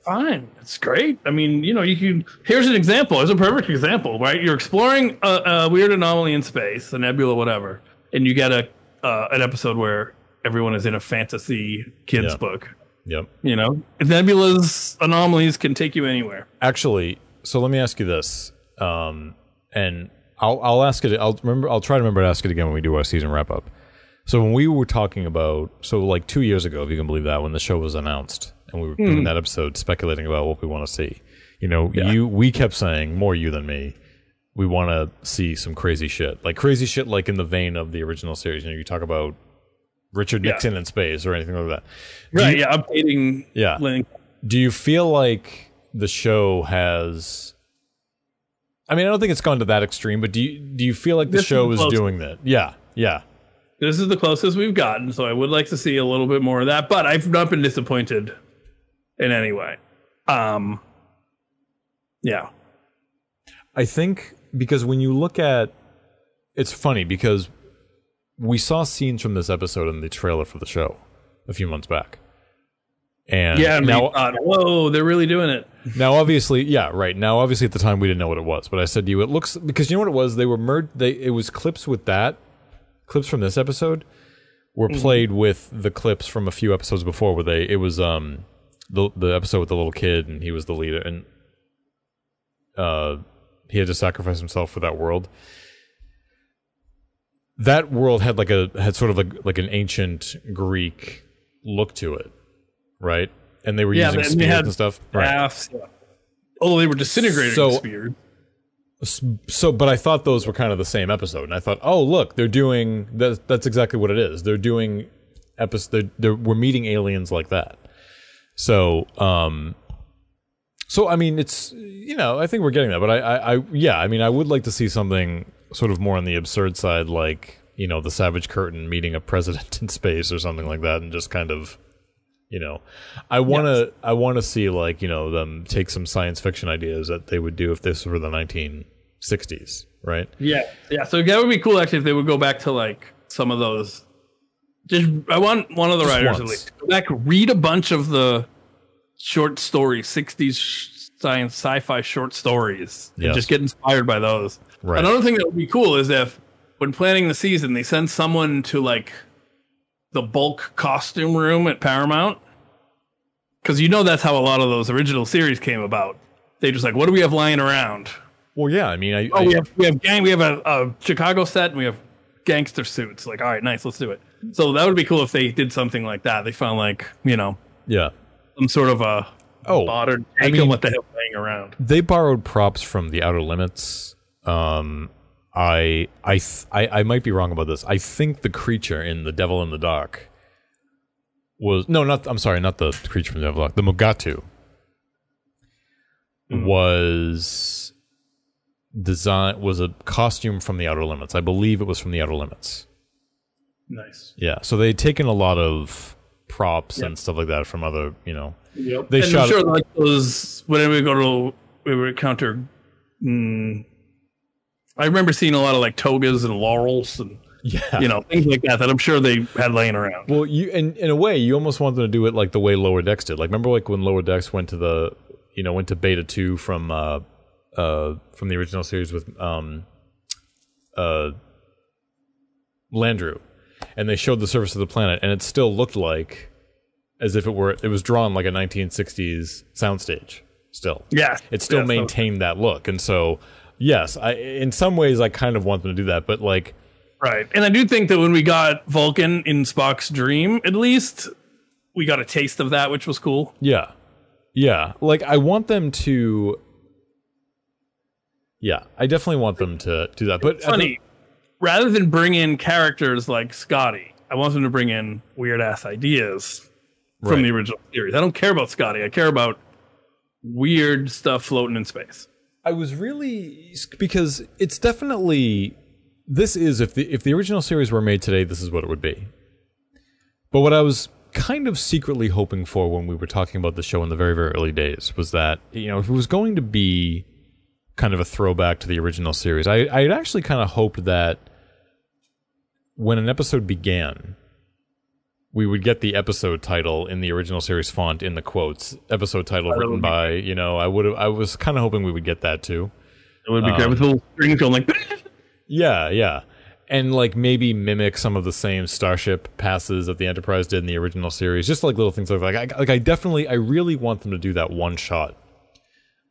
Fine, it's great. I mean, you know, you can. Here's an example. Here's a perfect example, right? You're exploring a, a weird anomaly in space, a nebula, whatever, and you get a uh, an episode where everyone is in a fantasy kids Yeah. book. yep. You know, nebulas, anomalies can take you anywhere. Actually, so let me ask you this, um, and I'll I'll ask it. I'll remember. I'll try to remember to ask it again when we do our season wrap up. So when we were talking about, so like two years ago, if you can believe that, when the show was announced, and we were doing hmm. that episode, speculating about what we want to see. You know, you we kept saying more you than me. We want to see some crazy shit, like crazy shit, like in the vein of the original series. You know, you talk about Richard Yeah. Nixon in space or anything like that. Do Right? you- yeah, updating. Yeah. Link. do you feel like the show has I mean, I don't think it's gone to that extreme, but do you do you feel like the This is show is close. doing that? Yeah. Yeah. This is the closest we've gotten, so I would like to see a little bit more of that. But I've not been disappointed in any way. Um. Yeah. I think because when you look at it's funny because we saw scenes from this episode in the trailer for the show a few months back. And Yeah. Now whoa, they're really doing it. Now, obviously, yeah, right. Now, obviously, at the time, we didn't know what it was, but I said to you, it looks because you know what it was. They were merged. They it was clips with that clips from this episode were played with the clips from a few episodes before, where they it was um the the episode with the little kid and he was the leader and uh he had to sacrifice himself for that world. that world had like a had sort of a, like an ancient Greek look to it, right? And they were Yeah, using they- spears and stuff. Right. Baths, yeah. Although they were disintegrating So- the spear. So, but I thought those were kind of the same episode, and I thought, oh, look, they're doing that. That's exactly what it is. They're doing episode. They're, they're, we're meeting aliens like that. So, um, so I mean, it's you know, I think we're getting that, but I, I, I, yeah, I mean, I would like to see something sort of more on the absurd side, like you know, the Savage Curtain meeting a president in space or something like that, and just kind of. You know, I want to. I want to see like you know them take some science fiction ideas that they would do if this were the 1960s, right? Yeah, yeah. So that would be cool actually if they would go back to like some of those. Just I want one of the Just writers at once. least go back read a bunch of the short stories, '60s science sci-fi short stories, and just get inspired by those. Right. Another thing that would be cool is if when planning the season they send someone to like the bulk costume room at Paramount because you know that's how a lot of those original series came about. They just like, what do we have lying around? Well, yeah. I mean, I, Oh, I- we have we have gang. We have a, a Chicago set, and we have gangster suits. Like, all right, nice, let's do it. So that would be cool if they did something like that. They found like you know yeah. some sort of a Oh, modern I take mean- on what they have laying around. they borrowed props from the Outer Limits. Um, I, I, th- I, I might be wrong about this. I think the creature in the Devil in the Dark was no, not. I'm sorry, not the creature from the Devil in the Dark. The Mugato was design was a costume from the Outer Limits. I believe it was from the Outer Limits. Nice. Yeah, so they had taken a lot of props Yep. and stuff like that from other, you know. Yep. They and shot I'm sure like those whenever we go to we would encounter. Mm, I remember seeing a lot of like togas and laurels and Yeah, you know things like that that I'm sure they had laying around. Well, you in in a way, you almost want them to do it like the way Lower Decks did. Like, remember, like when Lower Decks went to the, you know, went to Beta Two from, uh, uh, from the original series with, um, uh, Landru, and they showed the surface of the planet, and it still looked like, as if it were, it was drawn like a 1960s soundstage. Still, Yeah, it still Yeah, so- maintained that look, and so, yes, I in some ways I kind of want them to do that, but like. Right. And I do think that when we got Vulcan in Spock's dream, at least we got a taste of that, which was cool. Yeah. Yeah. Like I want them to Yeah, I definitely want them to do that. But the- Funny. Rather than bring in characters like Scotty, I want them to bring in weird ass ideas from the original series. I don't care about Scotty. I care about weird stuff floating in space. I was really because it's definitely this is if the if the original series were made today, this is what it would be. But what I was kind of secretly hoping for when we were talking about the show in the very very early days was that you know if it was going to be kind of a throwback to the original series, I I had actually kind of hoped that when an episode began, we would get the episode title in the original series font in the quotes. Episode title written by you know I would have I was kind of hoping we would get that too. It would be Um, great with little strings going like Yeah, yeah. And like maybe mimic some of the same starship passes that the Enterprise did in the original series, just like little things like that. I, like I definitely, I really want them to do that one shot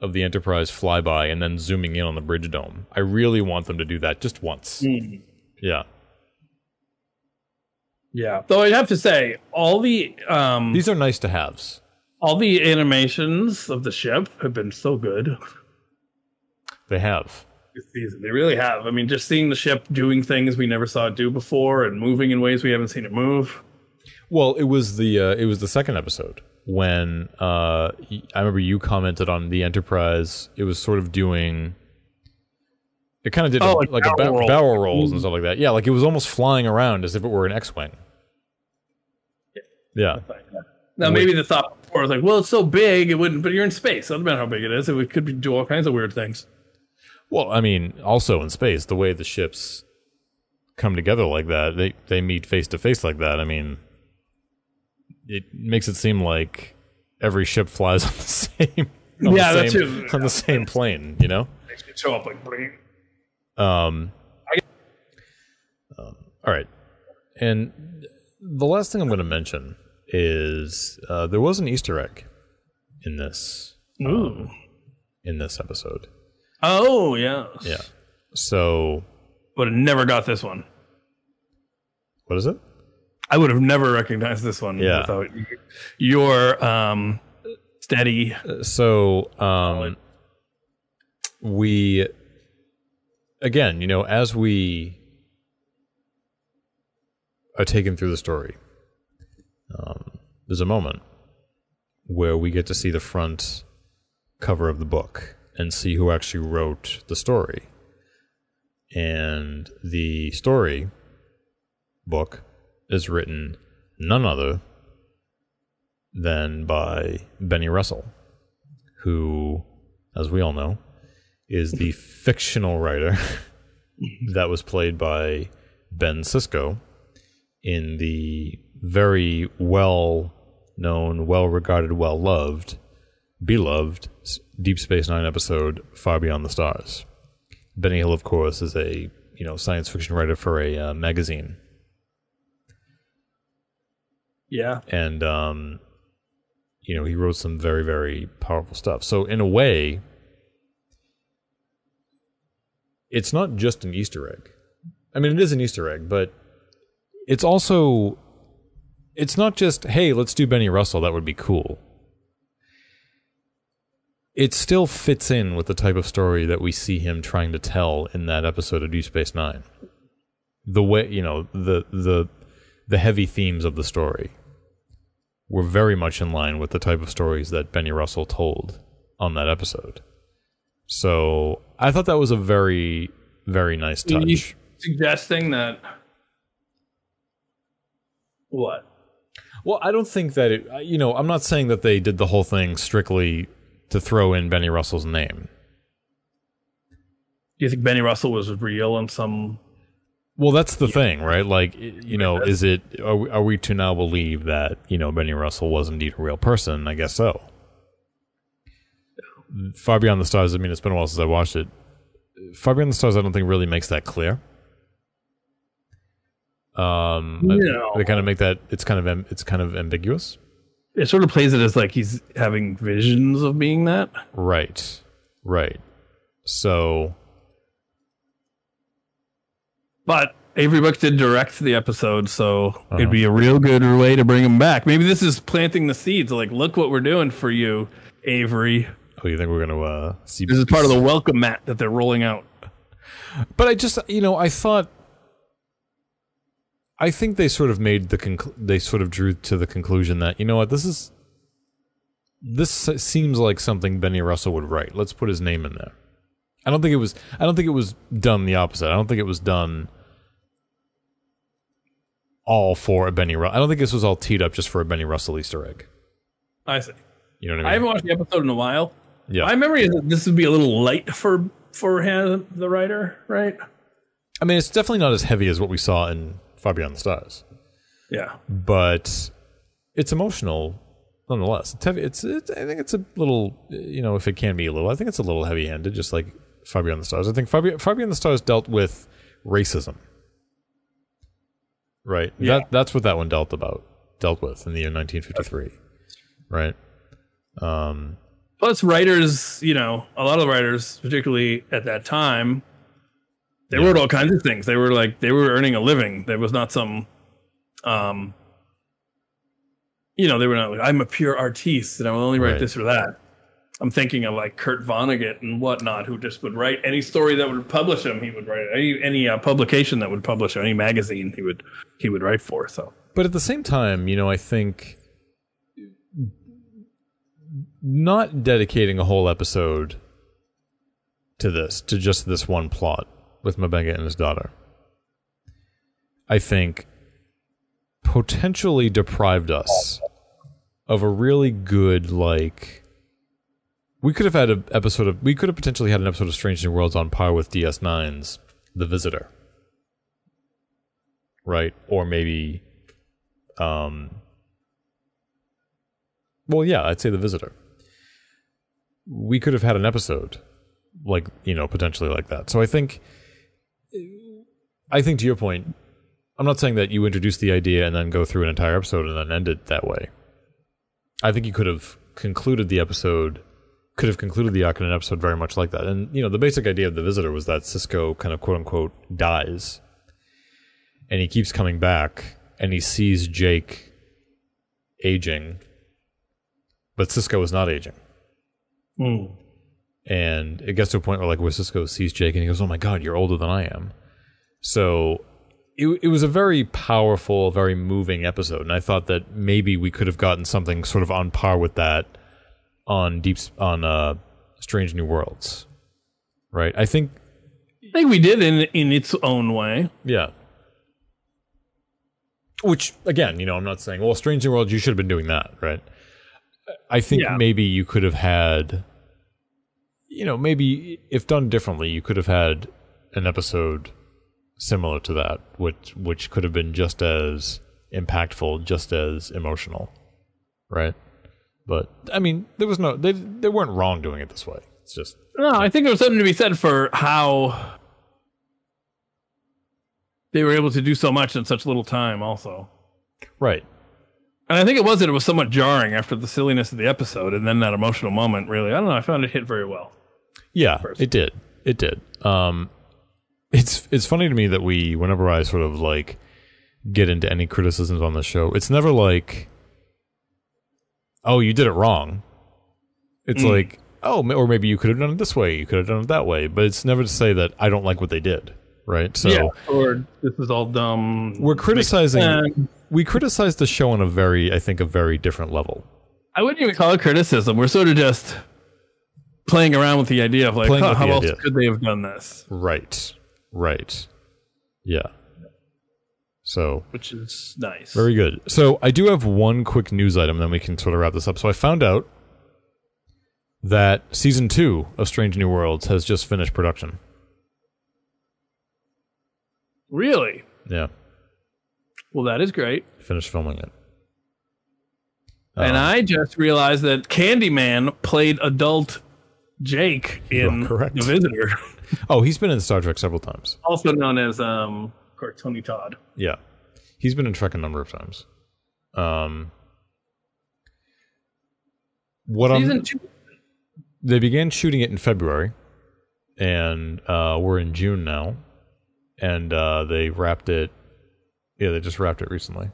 of the Enterprise flyby and then zooming in on the bridge dome. I really want them to do that just once. Yeah, Yeah. Though I have to say, all the um these are nice to haves. all the animations of the ship have been so good. They have. this season. They really have. I mean, just seeing the ship doing things we never saw it do before and moving in ways we haven't seen it move. Well, it was the uh, it was the second episode when uh, y- I remember you commented on the Enterprise. It was sort of doing. It kind of did Oh, a- like like, a barrel ba- roll. barrel rolls and mm-hmm. stuff like that. Yeah, like it was almost flying around as if it were an X-wing. Yeah, Now, maybe the thought before was like, well, it's so big, it wouldn't, but you're in space. It doesn't matter how big it is. It could be, do all kinds of weird things. Well, I mean, also in space, the way the ships come together like that, they they meet face to face like that. I mean, it makes it seem like every ship flies on the same on Yeah, the that same, too. on the same plane. You know. Makes show up like, bling. Um, um, all right, and the last thing I'm going to mention is uh, there was an Easter egg in this Ooh. in this episode. Oh, yeah, Yeah. So But it never got this one. What is it? I would have never recognized this one Yeah. without your um, steady. so um, we again you know as we are taken through the story um, there's a moment where we get to see the front cover of the book and see who actually wrote the story. And the story book is written none other than by Benny Russell, who, as we all know, is the fictional writer that was played by Ben Sisko in the very well known, well regarded, well loved, beloved Deep Space Nine episode Far Beyond the Stars. Benny Hill, of course, is a you know science fiction writer for a uh, magazine Yeah. and um, you know he wrote some very very powerful stuff. So in a way, it's not just an Easter egg. I mean, it is an Easter egg, but it's also it's not just hey, let's do Benny Russell. That would be cool. It still fits in with the type of story that we see him trying to tell in that episode of Deep Space Nine. The way you know the the the heavy themes of the story were very much in line with the type of stories that Benny Russell told on that episode. So I thought that was a very, very nice Are you touch. suggesting that what? Well, I don't think that it, you know, I'm not saying that they did the whole thing strictly to throw in Benny Russell's name. Do you think Benny Russell was real in some? Well, that's the thing, right? Like, you know, is it, are we, are we to now believe that, you know, Benny Russell was indeed a real person? I guess so. Far Beyond the Stars, I mean, it's been a while since I watched it. Far Beyond the Stars, I don't think really makes that clear. Um, No. they kind of make that it's kind of it's kind of ambiguous, It sort of plays it as like he's having visions of being that. right? Right. So But Avery Brooks did direct the episode, so Uh-huh. it'd be a real good way to bring him back. Maybe this is planting the seeds. Like, look what we're doing for you, Avery. Oh, you think we're gonna uh, see? This is part of the welcome mat that they're rolling out. But I just, you know, I thought, I think they sort of made the conclu- they sort of drew to the conclusion that you know what this is. This seems like something Benny Russell would write. Let's put his name in there. I don't think it was. I don't think it was done the opposite. I don't think it was done all for a Benny. Ru- I don't think this was all teed up just for a Benny Russell Easter egg. I see. You know what I mean? I haven't watched the episode in a while. Yeah. My memory is that this would be a little light for for him, the writer, right? I mean, it's definitely not as heavy as what we saw in Far Beyond the Stars. Yeah. but it's emotional nonetheless. It's heavy. It's, it's I think it's a little you know if it can be a little. I think it's a little heavy handed, just like Far Beyond the Stars. I think Far Beyond, Far Beyond the Stars dealt with racism, right? Yeah. That that's what that one dealt about dealt with in the year 1953, right? Um, Plus, writers, you know, a lot of the writers, particularly at that time, they Yeah. wrote all kinds of things. They were like they were earning a living. There was not some, um, you know, they were not like I'm a pure artiste and I will only write Right. this or that. I'm thinking of like Kurt Vonnegut and whatnot, who just would write any story that would publish him. He would write any any uh, publication that would publish him, any magazine he would he would write for. So But at the same time, you know, I think not dedicating a whole episode to this, to just this one plot with M'Benga and his daughter, I think potentially deprived us of a really good, like, we could have had an episode of, we could have potentially had an episode of Strange New Worlds on par with DS9's The Visitor. Right? Or maybe um well yeah i'd say the visitor we could have had an episode like you know potentially like that. So i think i think to your point i'm not saying that you introduce the idea and then go through an entire episode and then end it that way. I think you could have concluded the episode could have concluded the arc in an episode very much like that. And you know the basic idea of the visitor was that Sisko kind of quote unquote dies. And he keeps coming back, and he sees Jake aging, but Sisko is not aging. Hmm. And it gets to a point where like Sisko sees Jake and he goes, "Oh my god, you're older than I am." So it it was a very powerful, very moving episode, and I thought that maybe we could have gotten something sort of on par with that on Deep on uh, Strange New Worlds, right? I think I think we did in in its own way. yeah. Which again, you know, I'm not saying, well, Strange New Worlds, you should have been doing that, right? I think Yeah. maybe you could have had, you know, maybe if done differently, you could have had an episode similar to that, which which could have been just as impactful, just as emotional, right? But I mean, there was no, they they weren't wrong doing it this way. It's just No, I think there's something to be said for how they were able to do so much in such little time. Also, right. And I think it was that it was somewhat jarring after the silliness of the episode and then that emotional moment, really. I don't know. I found it hit very well. Yeah, first. it did. It did. Um, it's it's funny to me that we, whenever I sort of like get into any criticisms on the show, it's never like, oh, you did it wrong. It's Mm. like, oh, or maybe you could have done it this way, you could have done it that way. But it's never to say that I don't like what they did, right? So yeah. Or this is all dumb. we're criticizing. We criticize the show on a very, I think, a very different level. I wouldn't even call it criticism. We're sort of just playing around with the idea of like, huh, how else idea. could they have done this? Right. Right. Yeah. So Which is nice. Very good. So I do have one quick news item, then we can sort of wrap this up. So I found out that season two of Strange New Worlds has just finished production. really? Yeah, Well, that is great. finished filming it. and Um, I just realized that Candyman played adult Jake in correct. The Visitor, oh, he's been in Star Trek several times. also known as um, of course, Tony Todd. Yeah, he's been in Trek a number of times. Um, what I'm two. they began shooting it in February, and uh, we're in June now, and uh, they wrapped it. Yeah, they just wrapped it recently.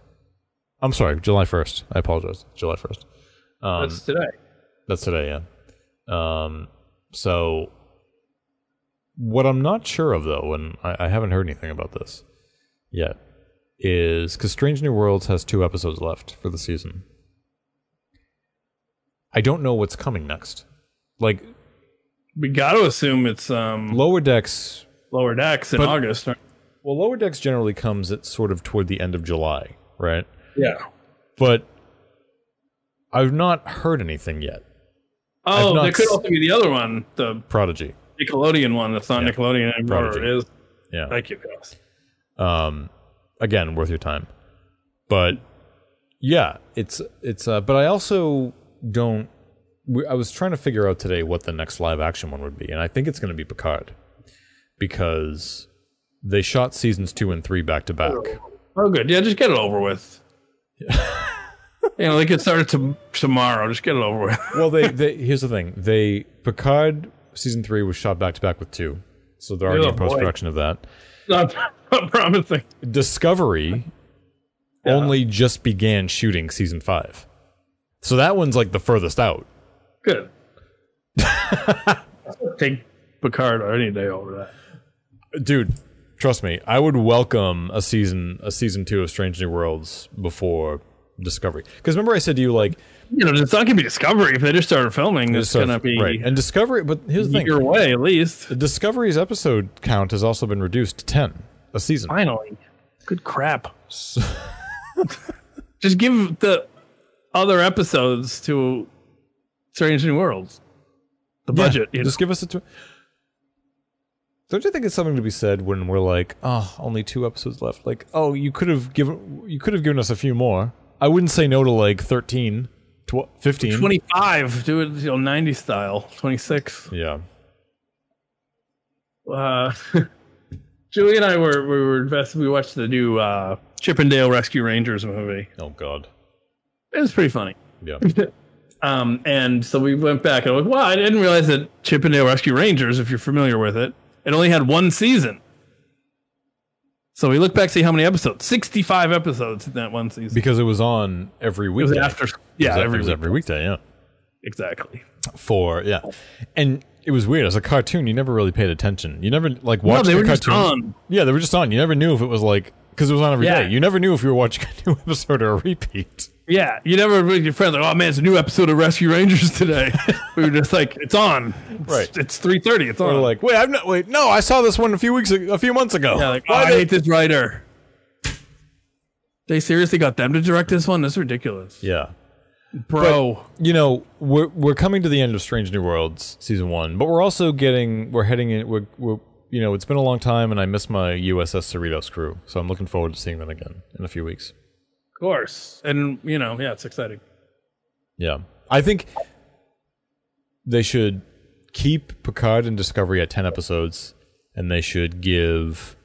I'm sorry, July 1st. I apologize, July 1st. Um, That's today. that's today, yeah. Um, so, what I'm not sure of though, and I, I haven't heard anything about this yet, is because Strange New Worlds has two episodes left for the season. I don't know what's coming next. Like We got to assume it's um, Lower Decks, lower decks in But- August. right? well, Lower Decks generally comes at sort of toward the end of July, right? Yeah. But I've not heard anything yet. Oh, there could also be the other one, the Prodigy, Nickelodeon one. That's not Yeah. Nickelodeon anymore. Prodigy. It is. yeah. Thank you, Chris. um again worth your time but yeah it's it's uh but i also don't i was trying to figure out today what the next live action one would be and i think it's going to be picard because they shot seasons two and three back to back Oh, good. Yeah, just get it over with. you know, they get started to, tomorrow. Just get it over with. well they, they here's the thing they picard season three was shot back to back with two so they're already Oh, in post-production of that not, not promising. discovery Yeah. only just began shooting season five so that one's like the furthest out Good. Take Picard any day over that. dude trust me i would welcome a season a season two of strange new worlds before discovery because remember i said to you like You know, it's not to be Discovery if they just started filming. It's to be right and discovery but here's the thing: your way, at least. discovery's episode count has also been reduced to 10 a season Finally. Good crap. just give the other episodes to Strange New Worlds. The Yeah, budget. you know. just give us a two don't you think it's something to be said when we're like oh only two episodes left like oh you could have given you could have given us a few more i wouldn't say no to like 13 tw- 15 25. Do it, you know, 90 style. 26. yeah uh, Julie and I were we were invested. We watched the new uh, Chip 'n Dale Rescue Rangers movie. oh god It was pretty funny. yeah Um, and so we went back and I was like, wow, I didn't realize that Chip 'n Dale Rescue Rangers, if you're familiar with it, it only had one season. So we look back, see how many episodes. Sixty-five episodes in that one season. because it was on every It was weekday. after, It yeah, was, every it was every weekday. Yeah, exactly. for yeah, and it was weird as a cartoon. You never really paid attention. You never like watched they the were just cartoon. on. Yeah, they were just on. You never knew if it was like because it was on every day. Yeah. You never knew if you were watching a new episode or a repeat. Yeah, you never with your friends like, oh man, it's a new episode of Rescue Rangers today. we were just like, it's on. It's, Right. It's three thirty. It's on. Or like, wait, I've not wait. No, I saw this one a few weeks, ag- a few months ago. yeah, like, oh, I hate this writer. They seriously got them to direct this one. That's ridiculous, yeah. bro. you know we're we're coming to the end of Strange New Worlds season one, but we're also getting we're heading in. We're, we're you know it's been a long time, and I miss my USS Cerritos crew, so I'm looking forward to seeing them again in a few weeks. Of course, and you know, yeah, it's exciting. Yeah, I think they should keep Picard and Discovery at ten episodes, and they should give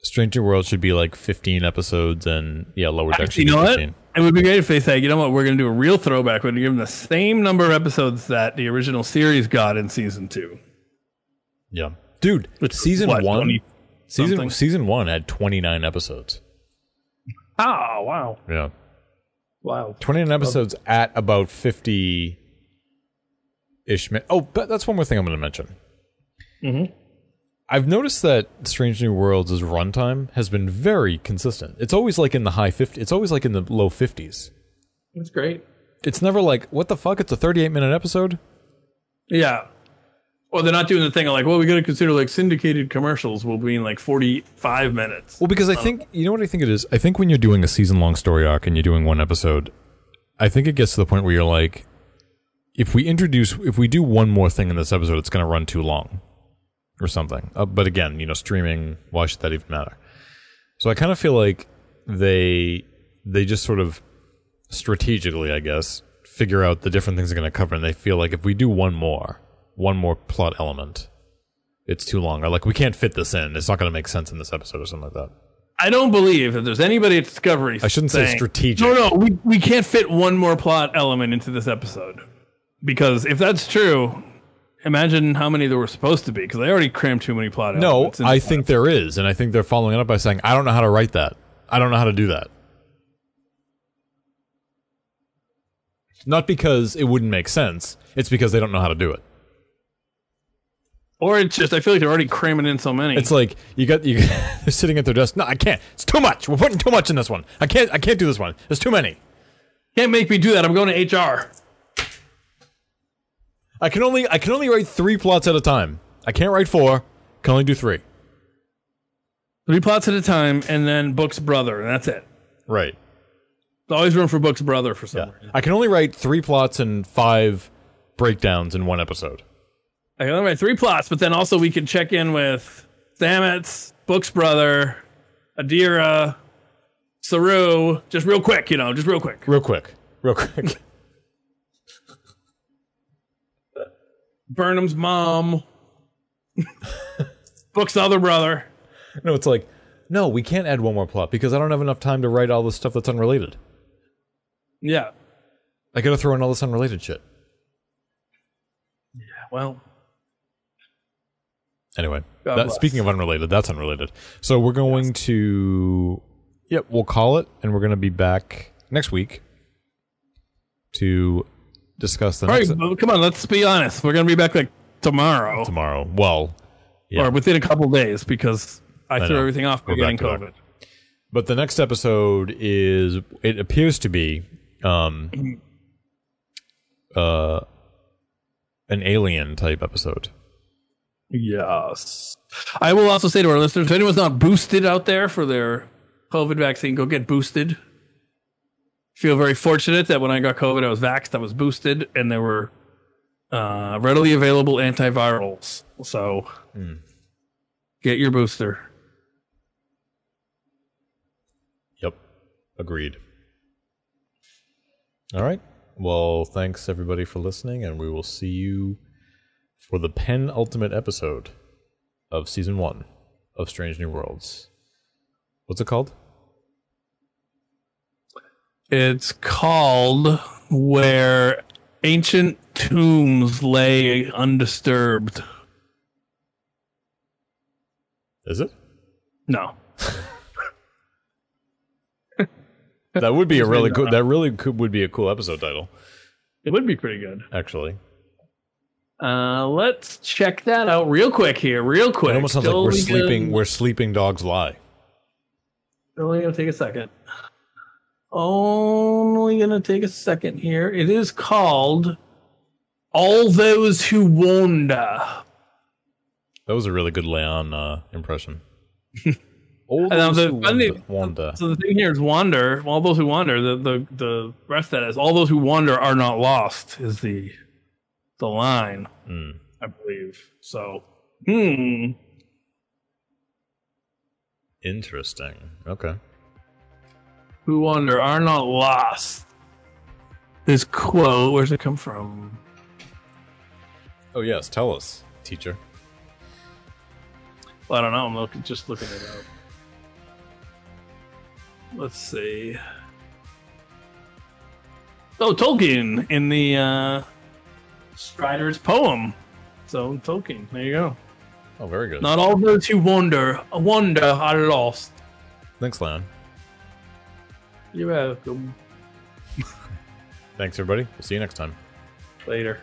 Stranger New Worlds should be like fifteen episodes, and yeah, Lower Deck should you know what? It would be great if they say, you know what, we're going to do a real throwback. We're going to give them the same number of episodes that the original series got in season two. Yeah, dude, Which season what, one. Season something? season one had twenty nine episodes. Oh wow, Yeah, wow. twenty nine episodes at about fifty ish. Mi- oh, but that's one more thing I'm going to mention. Mhm. I've noticed that Strange New Worlds' runtime has been very consistent. It's always like in the high 50s. It's always like in the low 50s. That's great. It's never like, what the fuck? It's a 38 minute episode? Yeah. Well, they're not doing the thing like, well, we got to consider like syndicated commercials will be in like 45 minutes. Well, because I think, you know what I think it is? I think when you're doing a season long story arc and you're doing one episode, I think it gets to the point where you're like, if we introduce, if we do one more thing in this episode, it's going to run too long or something. Uh, but again, you know, streaming, why should that even matter? So I kind of feel like they, they just sort of strategically, I guess, figure out the different things they're going to cover. And they feel like if we do one more, one more plot element, it's too long. Or like, we can't fit this in. It's not going to make sense in this episode or something like that. I don't believe that there's anybody at Discovery. I shouldn't say strategic. No, no, we, we can't fit one more plot element into this episode. Because if that's true, imagine how many there were supposed to be. Because they already crammed too many plot No, I think there is, and I think they're following it up by saying, "I don't know how to write that. I don't know how to do that." Not because it wouldn't make sense; it's because they don't know how to do it. Or it's just I feel like they're already cramming in so many. It's like you got you they're sitting at their desk. No, I can't. It's too much. We're putting too much in this one. I can't. I can't do this one. There's too many. can't make me do that. I'm going to HR. I can only I can only write three plots at a time. I can't write four. Can only do three. Three plots at a time, and then Book's brother, and that's it. Right. There's always room for Book's brother for some Yeah. reason. I can only write three plots and five breakdowns in one episode. I only write three plots, but then also we can check in with Stamets, Book's brother, Adira, Saru, just real quick, you know, just real quick. Real quick. Real quick. Burnham's mom, Book's other brother. No, it's like, no, we can't add one more plot because I don't have enough time to write all this stuff that's unrelated. Yeah. I gotta throw in all this unrelated shit. Yeah, well, Anyway, that, speaking of unrelated, that's unrelated. So we're going to, yep, we'll call it, and we're going to be back next week to discuss the all right, next well, come on, let's be honest. We're gonna be back like tomorrow tomorrow. Well, yeah, or within a couple days because I, threw know. everything off by getting back COVID. but the next episode is it appears to be um uh an alien type episode. Yes. I will also say to our listeners, if anyone's not boosted out there for their COVID vaccine, go get boosted. Feel very fortunate that when I got COVID, I was vaxxed, I was boosted, and there were uh, readily available antivirals. So get your booster. Yep. Agreed. All right. Well, thanks everybody for listening, and we will see you for the penultimate episode of season one of Strange New Worlds. What's it called? It's called Where Ancient Tombs Lay Undisturbed. Is it? No. That would be a really cool. That really could, would be a cool episode title, It would be pretty good. actually. Uh, let's check that out real quick here, real quick. It almost sounds like we're sleeping. Gonna, Where sleeping dogs lie. only gonna take a second. Only gonna take a second here. It is called "All Those Who Wander." That was a really good Leon uh, impression. And now the who wander- wander. So the thing here is wander. All those who wander. The the the rest of that is all those who wander are not lost. Is the the line Mm. I believe. So hmm. Interesting. Okay. who wonder are not lost. This quote, where's it come from? Oh yes, tell us, teacher. Well, I don't know. I'm looking, just looking it up. Let's see. Oh, Tolkien in the uh, Strider's poem. So Tolkien, there you go. Oh, very good. Not all those who wander, wander are lost. Thanks, Leon. You're welcome. Thanks, everybody. We'll see you next time. Later.